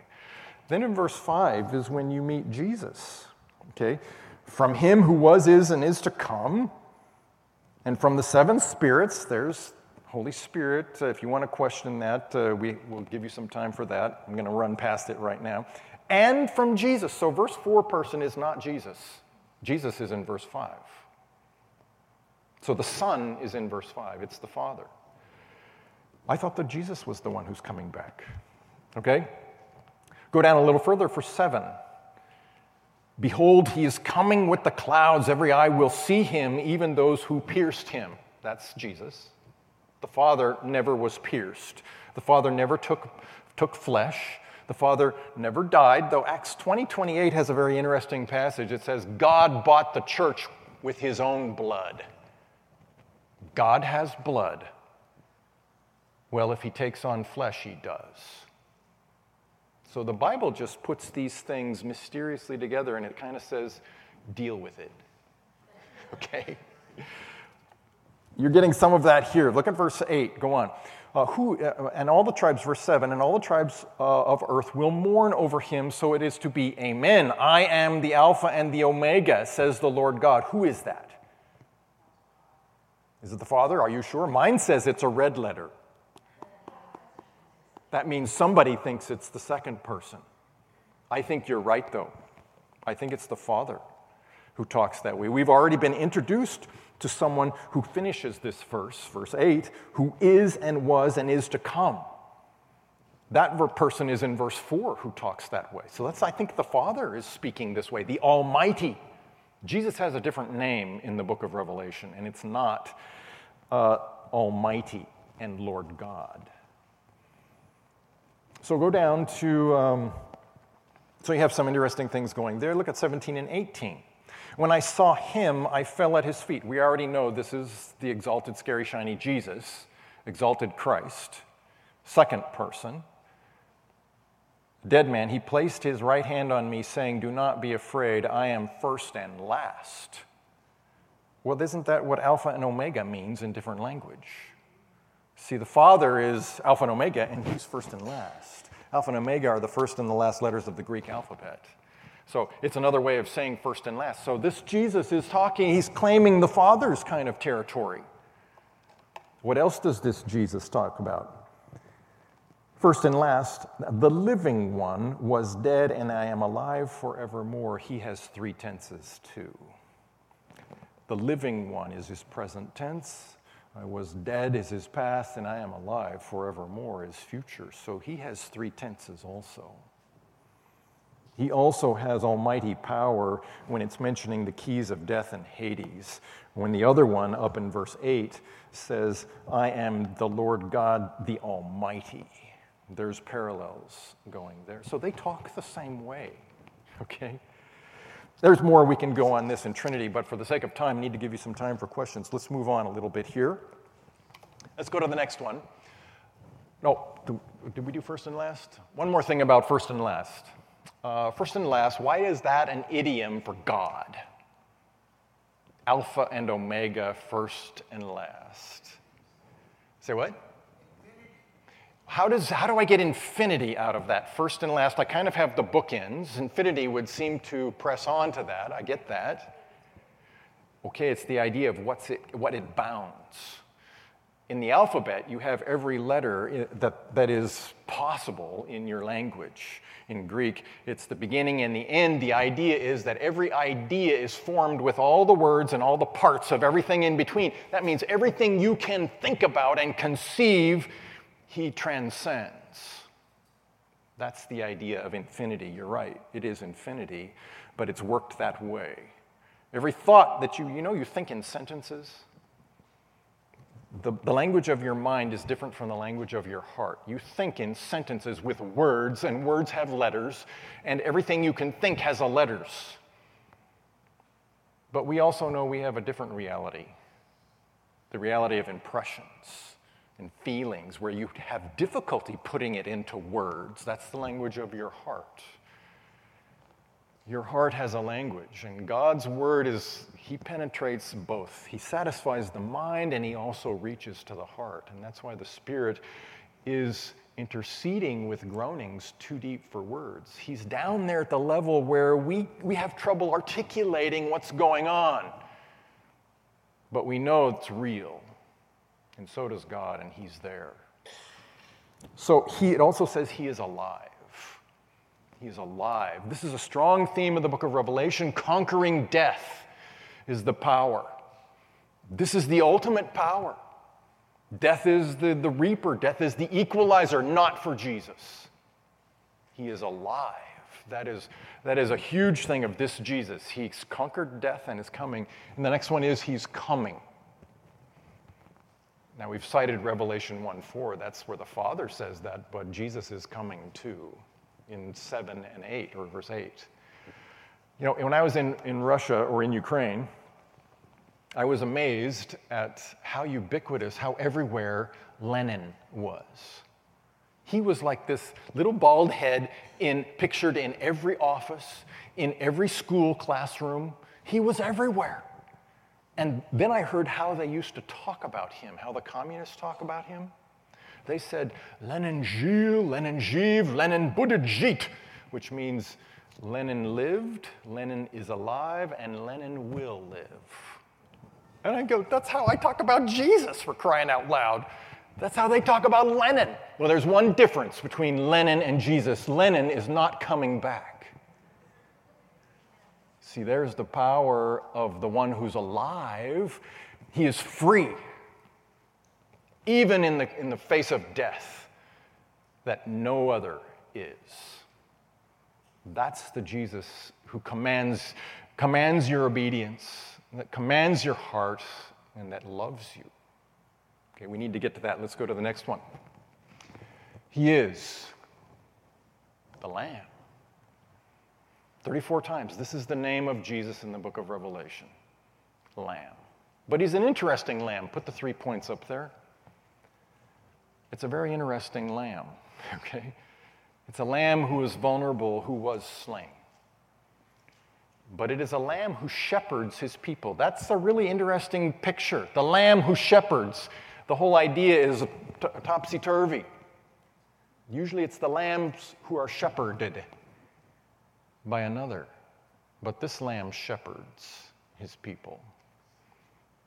Then in verse 5 is when you meet Jesus. Okay? From him who was, is, and is to come, and from the seven spirits, there's Holy Spirit, uh, if you want to question that, uh, we will give you some time for that. I'm going to run past it right now. And from Jesus. So, verse 4 person is not Jesus. Jesus is in verse 5. So, the Son is in verse 5. It's the Father. I thought that Jesus was the one who's coming back. Okay? Go down a little further for 7. Behold, he is coming with the clouds. Every eye will see him, even those who pierced him. That's Jesus. The Father never was pierced. The Father never took, took flesh. The Father never died, though Acts 20 28 has a very interesting passage. It says, God bought the church with his own blood. God has blood. Well, if he takes on flesh, he does. So the Bible just puts these things mysteriously together and it kind of says, deal with it. Okay? You're getting some of that here. Look at verse 8. Go on. Uh, who, uh, and all the tribes, verse 7, and all the tribes uh, of earth will mourn over him, so it is to be. Amen. I am the Alpha and the Omega, says the Lord God. Who is that? Is it the Father? Are you sure? Mine says it's a red letter. That means somebody thinks it's the second person. I think you're right, though. I think it's the Father who talks that way. We've already been introduced to someone who finishes this verse, verse 8, who is and was and is to come. That person is in verse 4 who talks that way. So that's, I think, the Father is speaking this way, the Almighty. Jesus has a different name in the book of Revelation, and it's not uh, Almighty and Lord God. So go down to, um, so you have some interesting things going there. Look at 17 and 18. When I saw him, I fell at his feet. We already know this is the exalted, scary, shiny Jesus, exalted Christ, second person. Dead man, he placed his right hand on me, saying, Do not be afraid, I am first and last. Well, isn't that what Alpha and Omega means in different language? See, the Father is Alpha and Omega, and He's first and last. Alpha and Omega are the first and the last letters of the Greek alphabet. So it's another way of saying first and last. So this Jesus is talking, he's claiming the Father's kind of territory. What else does this Jesus talk about? First and last, the living one was dead and I am alive forevermore. He has three tenses too. The living one is his present tense. I was dead is his past, and I am alive forevermore is future. So he has three tenses also. He also has almighty power when it's mentioning the keys of death and Hades. When the other one, up in verse 8, says, I am the Lord God the Almighty. There's parallels going there. So they talk the same way, okay? There's more we can go on this in Trinity, but for the sake of time, I need to give you some time for questions. Let's move on a little bit here. Let's go to the next one. No, did we do first and last? One more thing about first and last. Uh, first and last, why is that an idiom for God? Alpha and Omega, first and last. Say what? How, does, how do I get infinity out of that first and last? I kind of have the bookends. Infinity would seem to press on to that. I get that. Okay, it's the idea of what's it, what it bounds. In the alphabet, you have every letter that, that is possible in your language. In Greek, it's the beginning and the end. The idea is that every idea is formed with all the words and all the parts of everything in between. That means everything you can think about and conceive he transcends. That's the idea of infinity. You're right, it is infinity, but it's worked that way. Every thought that you, you know, you think in sentences. The, the language of your mind is different from the language of your heart. You think in sentences with words, and words have letters, and everything you can think has a letters. But we also know we have a different reality the reality of impressions and feelings where you have difficulty putting it into words. That's the language of your heart. Your heart has a language, and God's word is, He penetrates both. He satisfies the mind and He also reaches to the heart. And that's why the Spirit is interceding with groanings too deep for words. He's down there at the level where we, we have trouble articulating what's going on, but we know it's real. And so does God, and He's there. So he, it also says He is alive. He is alive. This is a strong theme of the book of Revelation. Conquering death is the power. This is the ultimate power. Death is the, the reaper, death is the equalizer, not for Jesus. He is alive. That is, that is a huge thing of this Jesus. He's conquered death and is coming. And the next one is He's coming. Now, we've cited Revelation 1 4. That's where the Father says that, but Jesus is coming too in 7 and 8, or verse 8. You know, when I was in, in Russia or in Ukraine, I was amazed at how ubiquitous, how everywhere Lenin was. He was like this little bald head in, pictured in every office, in every school classroom. He was everywhere. And then I heard how they used to talk about him, how the communists talk about him. They said, Lenin Gil, Lenin Jiv, Lenin Budajit, which means Lenin lived, Lenin is alive, and Lenin will live. And I go, that's how I talk about Jesus for crying out loud. That's how they talk about Lenin. Well, there's one difference between Lenin and Jesus Lenin is not coming back. See, there's the power of the one who's alive. He is free, even in the, in the face of death, that no other is. That's the Jesus who commands, commands your obedience, that commands your heart, and that loves you. Okay, we need to get to that. Let's go to the next one. He is the Lamb. 34 times. This is the name of Jesus in the book of Revelation Lamb. But he's an interesting lamb. Put the three points up there. It's a very interesting lamb, okay? It's a lamb who is vulnerable, who was slain. but it is a lamb who shepherds his people. That's a really interesting picture. The lamb who shepherds. The whole idea is topsy turvy. Usually it's the lambs who are shepherded by another, but this lamb shepherds his people.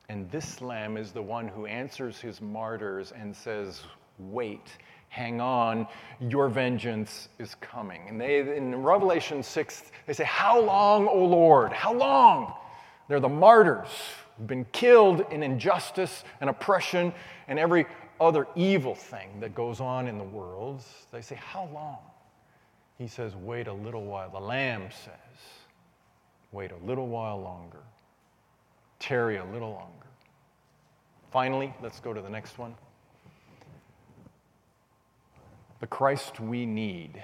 And this lamb is the one who answers his martyrs and says, Wait, hang on, your vengeance is coming. And they, in Revelation 6, they say, How long, O Lord? How long? They're the martyrs who've been killed in injustice and oppression and every other evil thing that goes on in the world. They say, How long? He says, Wait a little while. The Lamb says, Wait a little while longer. Tarry a little longer. Finally, let's go to the next one. The Christ we need.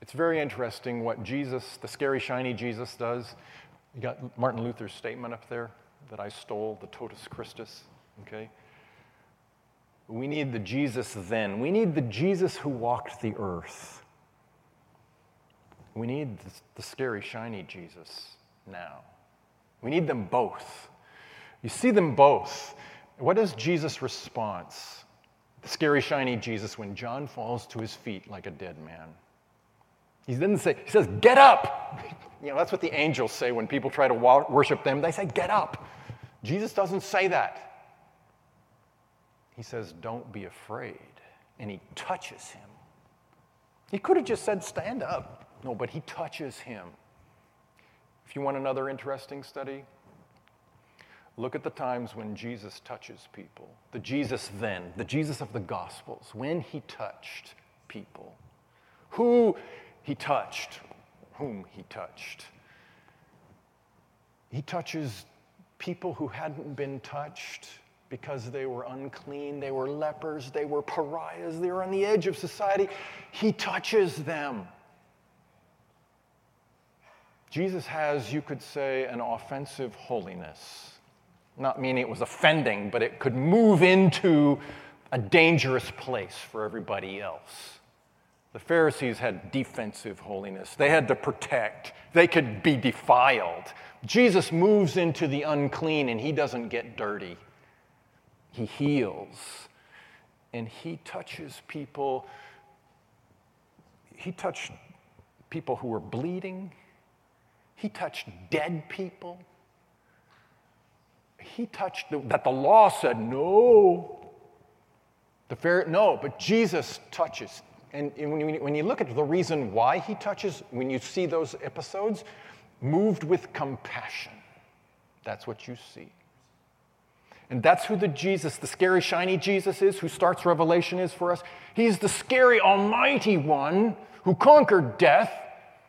It's very interesting what Jesus, the scary, shiny Jesus, does. You got Martin Luther's statement up there that I stole, the totus Christus, okay? We need the Jesus then. We need the Jesus who walked the earth. We need the scary, shiny Jesus now. We need them both. You see them both. What is Jesus' response? The scary, shiny Jesus when John falls to his feet like a dead man. He didn't say, he says, get up. You know, that's what the angels say when people try to worship them. They say, get up. Jesus doesn't say that. He says, don't be afraid. And he touches him. He could have just said, stand up. No, but he touches him. If you want another interesting study, Look at the times when Jesus touches people. The Jesus then, the Jesus of the Gospels, when he touched people. Who he touched, whom he touched. He touches people who hadn't been touched because they were unclean, they were lepers, they were pariahs, they were on the edge of society. He touches them. Jesus has, you could say, an offensive holiness not meaning it was offending, but it could move into a dangerous place for everybody else. The Pharisees had defensive holiness, they had to protect, they could be defiled. Jesus moves into the unclean and he doesn't get dirty. He heals and he touches people. He touched people who were bleeding, he touched dead people he touched the, that the law said no. The fair, no, but Jesus touches. And, when you look at the reason why he touches, when you see those episodes, moved with compassion. That's what you see. And that's who the Jesus, the scary, shiny Jesus is, who starts Revelation is for us. He's the scary, almighty one who conquered death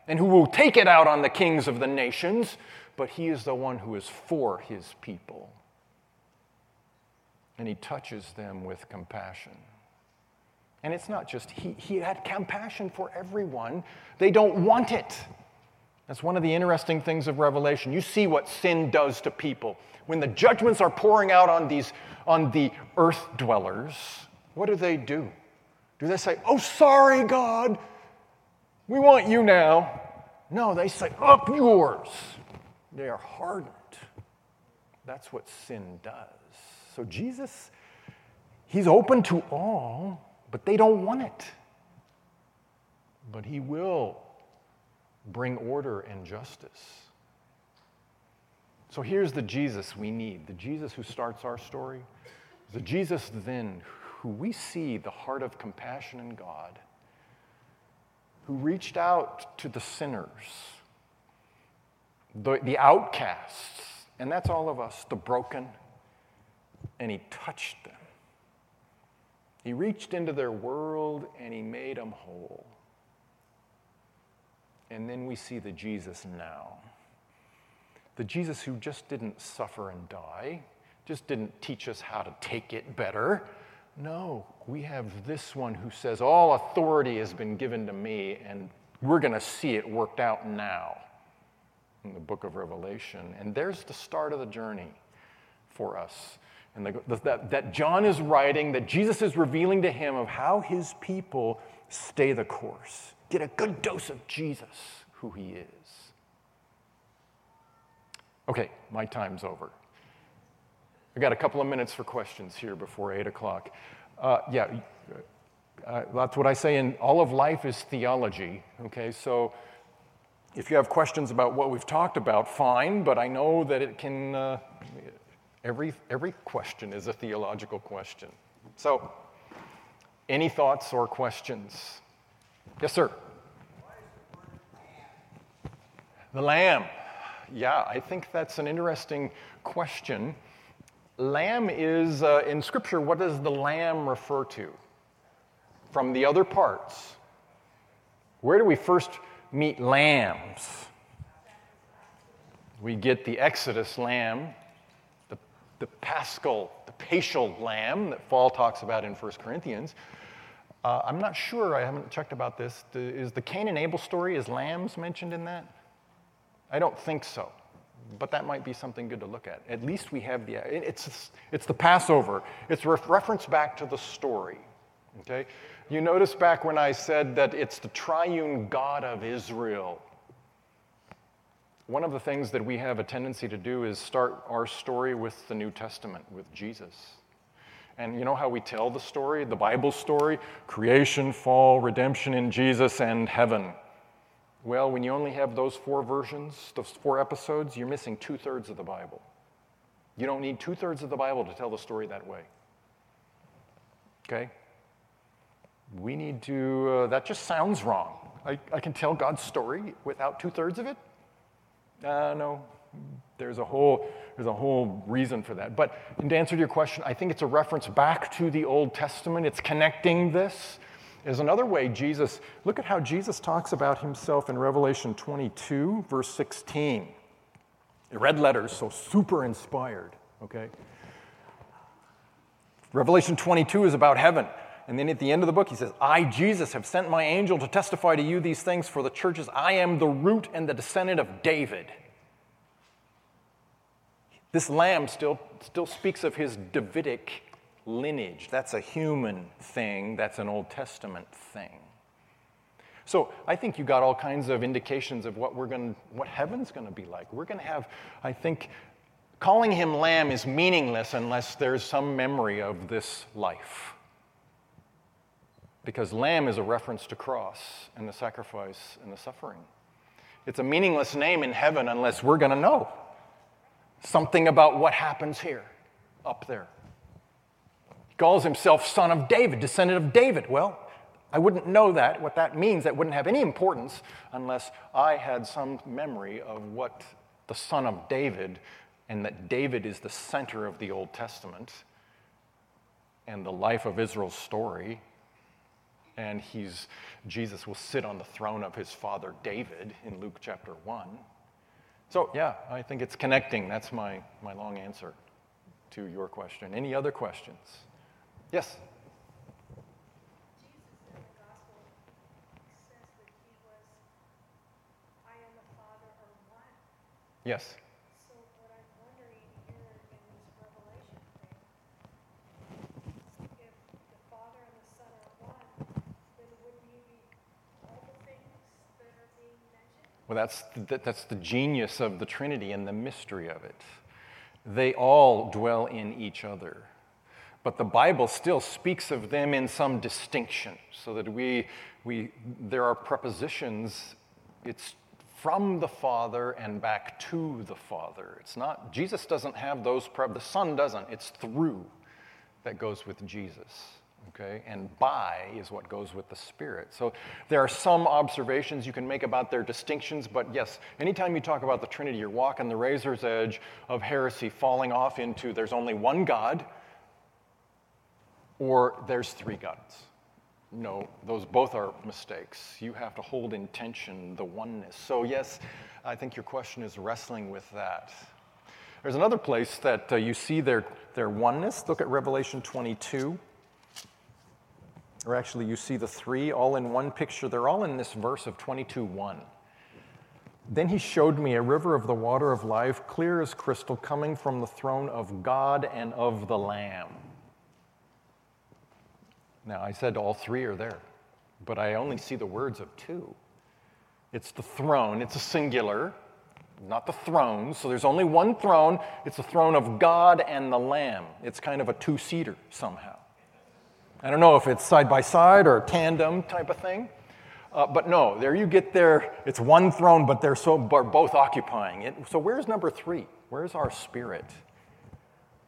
and who will take it out on the kings of the nations, but he is the one who is for his people. And he touches them with compassion. And it's not just, he, he had compassion for everyone. They don't want it. That's one of the interesting things of Revelation. You see what sin does to people. When the judgments are pouring out on these on the earth dwellers, what do they do? Do they say, "Oh, sorry, God, we want you now"? No, they say, "Up yours." They are hardened. That's what sin does. So Jesus, he's open to all, but they don't want it. But he will bring order and justice. So here's the Jesus we need the Jesus who starts our story, the Jesus then who we see the heart of compassion in God, who reached out to the sinners the, the outcasts, and that's all of us, the broken, and he touched them. He reached into their world and he made them whole. And then we see the Jesus now. The Jesus who just didn't suffer and die, just didn't teach us how to take it better. No, we have this one who says, All authority has been given to me, and we're going to see it worked out now in the book of Revelation. And there's the start of the journey for us. And the, that, that John is writing, that Jesus is revealing to him of how his people stay the course, get a good dose of Jesus, who he is. Okay, my time's over. I got a couple of minutes for questions here before 8 o'clock. Uh, yeah, uh, that's what I say in all of life is theology. Okay, so if you have questions about what we've talked about, fine, but I know that it can, uh, every, every question is a theological question. So, any thoughts or questions? Yes, sir. The lamb. Yeah, I think that's an interesting question. Lamb is, uh, in Scripture, what does the lamb refer to? From the other parts. Where do we first meet lambs? We get the Exodus lamb, the, the paschal, the paschal lamb that Paul talks about in 1 Corinthians. Uh, I'm not sure, I haven't checked about this. Is the Cain and Abel story, is lambs mentioned in that? I don't think so, but that might be something good to look at. At least we have the, it's, it's the Passover. It's a reference back to the story, okay? You notice back when I said that it's the triune God of Israel. One of the things that we have a tendency to do is start our story with the New Testament, with Jesus. And you know how we tell the story, the Bible story? Creation, fall, redemption in Jesus, and heaven. Well, when you only have those four versions, those four episodes, you're missing two thirds of the Bible. You don't need two thirds of the Bible to tell the story that way. Okay? We need to, uh, that just sounds wrong. I, I can tell God's story without two thirds of it? Uh, no. There's a, whole, there's a whole reason for that. But to answer to your question, I think it's a reference back to the Old Testament. It's connecting this is another way Jesus, look at how Jesus talks about himself in Revelation 22, verse 16. Red letters, so super inspired, okay? Revelation 22 is about heaven. And then at the end of the book, he says, I, Jesus, have sent my angel to testify to you these things for the churches. I am the root and the descendant of David. This lamb still, still speaks of his Davidic lineage. That's a human thing, that's an Old Testament thing. So I think you got all kinds of indications of what we're going what heaven's going to be like. We're going to have I think calling him lamb is meaningless unless there's some memory of this life. Because lamb is a reference to cross and the sacrifice and the suffering. It's a meaningless name in heaven unless we're going to know something about what happens here up there calls himself son of David, descendant of David. Well, I wouldn't know that, what that means. That wouldn't have any importance unless I had some memory of what the son of David, and that David is the center of the Old Testament and the life of Israel's story. And he's, Jesus will sit on the throne of his father David in Luke chapter 1. So, yeah, I think it's connecting. That's my, my long answer to your question. Any other questions? Yes? Yes. So what I'm wondering here in this Revelation thing, if the Father and the Son are one, then wouldn't he be all the things that are being mentioned? Well, that's the, that's the genius of the Trinity and the mystery of it. They all dwell in each other but the Bible still speaks of them in some distinction, so that we, we, there are prepositions. It's from the Father and back to the Father. It's not, Jesus doesn't have those, pre- the Son doesn't. It's through that goes with Jesus. Okay? And by is what goes with the Spirit. So there are some observations you can make about their distinctions, but yes, anytime you talk about the Trinity, you're walking the razor's edge of heresy, falling off into there's only one God or there's three gods. No, those both are mistakes. You have to hold in tension the oneness. So, yes, I think your question is wrestling with that. There's another place that uh, you see their, their oneness. Look at Revelation 22. Or actually, you see the three all in one picture. They're all in this verse of 22 1. Then he showed me a river of the water of life, clear as crystal, coming from the throne of God and of the Lamb. Now, I said all three are there, but I only see the words of two. It's the throne, it's a singular, not the thrones. So there's only one throne. It's the throne of God and the Lamb. It's kind of a two seater somehow. I don't know if it's side by side or tandem type of thing. Uh, but no, there you get there. It's one throne, but they're so are both occupying it. So where's number three? Where's our spirit?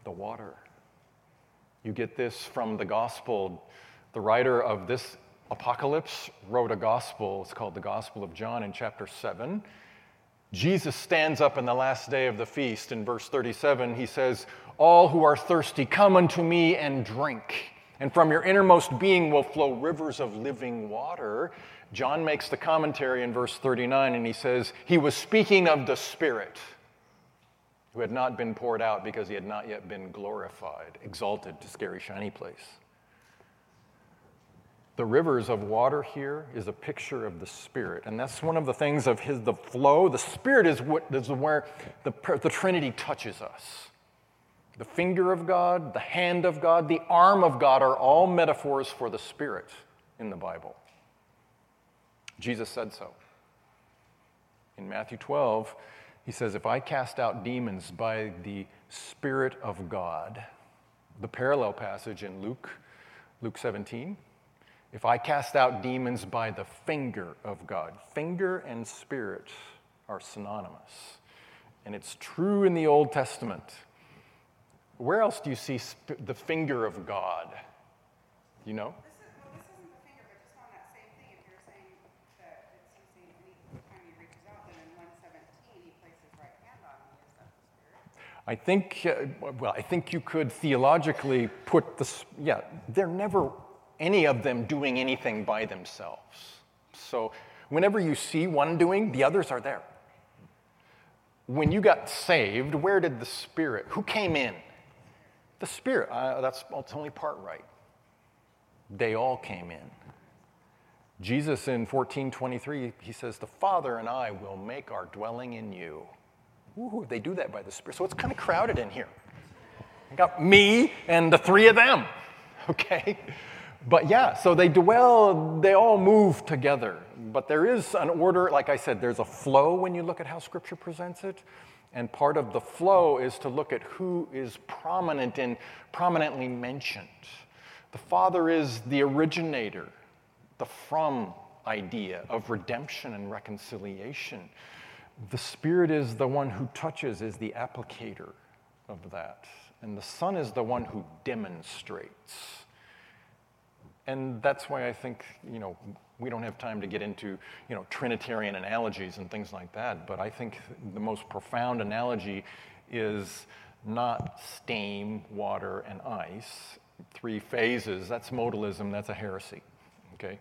The water. You get this from the gospel. The writer of this apocalypse wrote a gospel. It's called the Gospel of John in chapter 7. Jesus stands up in the last day of the feast. In verse 37, he says, All who are thirsty, come unto me and drink. And from your innermost being will flow rivers of living water. John makes the commentary in verse 39, and he says, He was speaking of the Spirit who had not been poured out because he had not yet been glorified, exalted to scary, shiny place. The rivers of water here is a picture of the Spirit. And that's one of the things of his, the flow. The Spirit is, what, is where the, the Trinity touches us. The finger of God, the hand of God, the arm of God are all metaphors for the Spirit in the Bible. Jesus said so. In Matthew 12, he says, If I cast out demons by the Spirit of God, the parallel passage in Luke, Luke 17, if I cast out demons by the finger of God, finger and spirit are synonymous. And it's true in the Old Testament. Where else do you see sp- the finger of God? You know? This is, well, this isn't the finger, but just on that same thing, if you're saying that it's using any time he reaches out, then in one seventeen, he places his right hand on me, is that the spirit? I think, uh, well, I think you could theologically put this, yeah, they're never any of them doing anything by themselves. So whenever you see one doing, the others are there. When you got saved, where did the Spirit, who came in? The Spirit. Uh, that's, only part right. They all came in. Jesus in 1423, he says, The Father and I will make our dwelling in you. Ooh, they do that by the Spirit. So it's kind of crowded in here. I got me and the three of them, okay? But yeah, so they dwell, they all move together. But there is an order, like I said, there's a flow when you look at how Scripture presents it. And part of the flow is to look at who is prominent and prominently mentioned. The Father is the originator, the from idea of redemption and reconciliation. The Spirit is the one who touches, is the applicator of that. And the Son is the one who demonstrates. And that's why I think, you know, we don't have time to get into, you know, Trinitarian analogies and things like that, but I think the most profound analogy is not steam, water, and ice, three phases. That's modalism, that's a heresy, okay?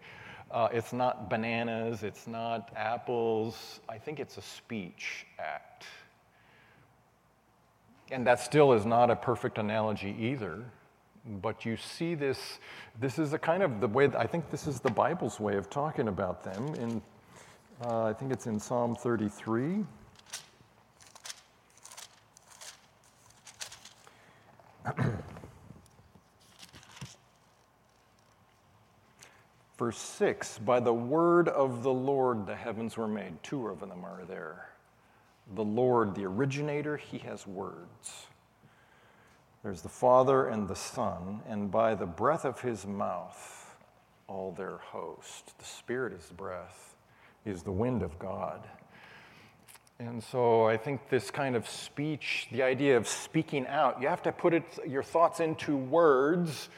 Uh, it's not bananas, it's not apples. I think it's a speech act. And that still is not a perfect analogy either. But you see this, this is a kind of the way, I think this is the Bible's way of talking about them. In, uh, I think it's in Psalm 33. Verse 6 By the word of the Lord the heavens were made. Two of them are there. The Lord, the originator, he has words. There's the Father and the Son, and by the breath of his mouth, all their host. The Spirit is breath, is the wind of God. And so I think this kind of speech, the idea of speaking out, you have to put it, your thoughts into words,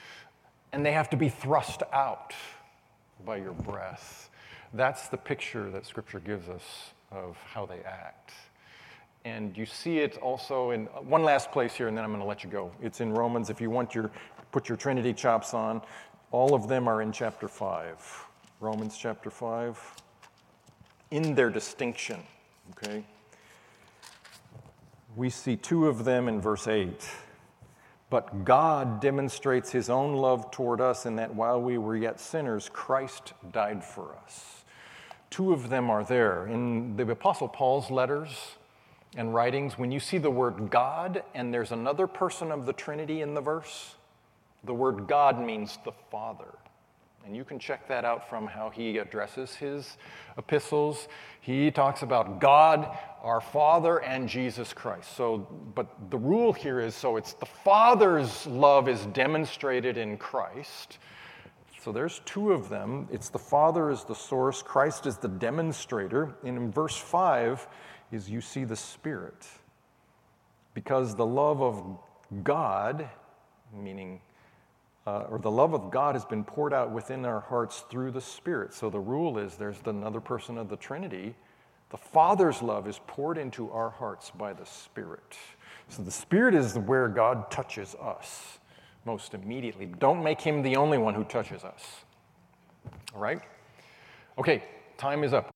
and they have to be thrust out by your breath. That's the picture that Scripture gives us of how they act. And you see it also in uh, one last place here, and then I'm going to let you go. It's in Romans. If you want your put your Trinity chops on, all of them are in chapter five. Romans chapter five. In their distinction, okay. We see two of them in verse eight. But God demonstrates his own love toward us in that while we were yet sinners, Christ died for us. Two of them are there. In the Apostle Paul's letters, and writings, when you see the word God and there's another person of the Trinity in the verse, the word God means the Father. And you can check that out from how he addresses his epistles. He talks about God, our Father, and Jesus Christ. So, but the rule here is so it's the Father's love is demonstrated in Christ. So there's two of them. It's the Father is the source, Christ is the demonstrator. And in verse 5 is you see the Spirit. Because the love of God, meaning uh, or the love of God has been poured out within our hearts through the Spirit. So the rule is there's another person of the Trinity. The Father's love is poured into our hearts by the Spirit. So the Spirit is where God touches us most immediately. Don't make him the only one who touches us. All right? Okay, time is up.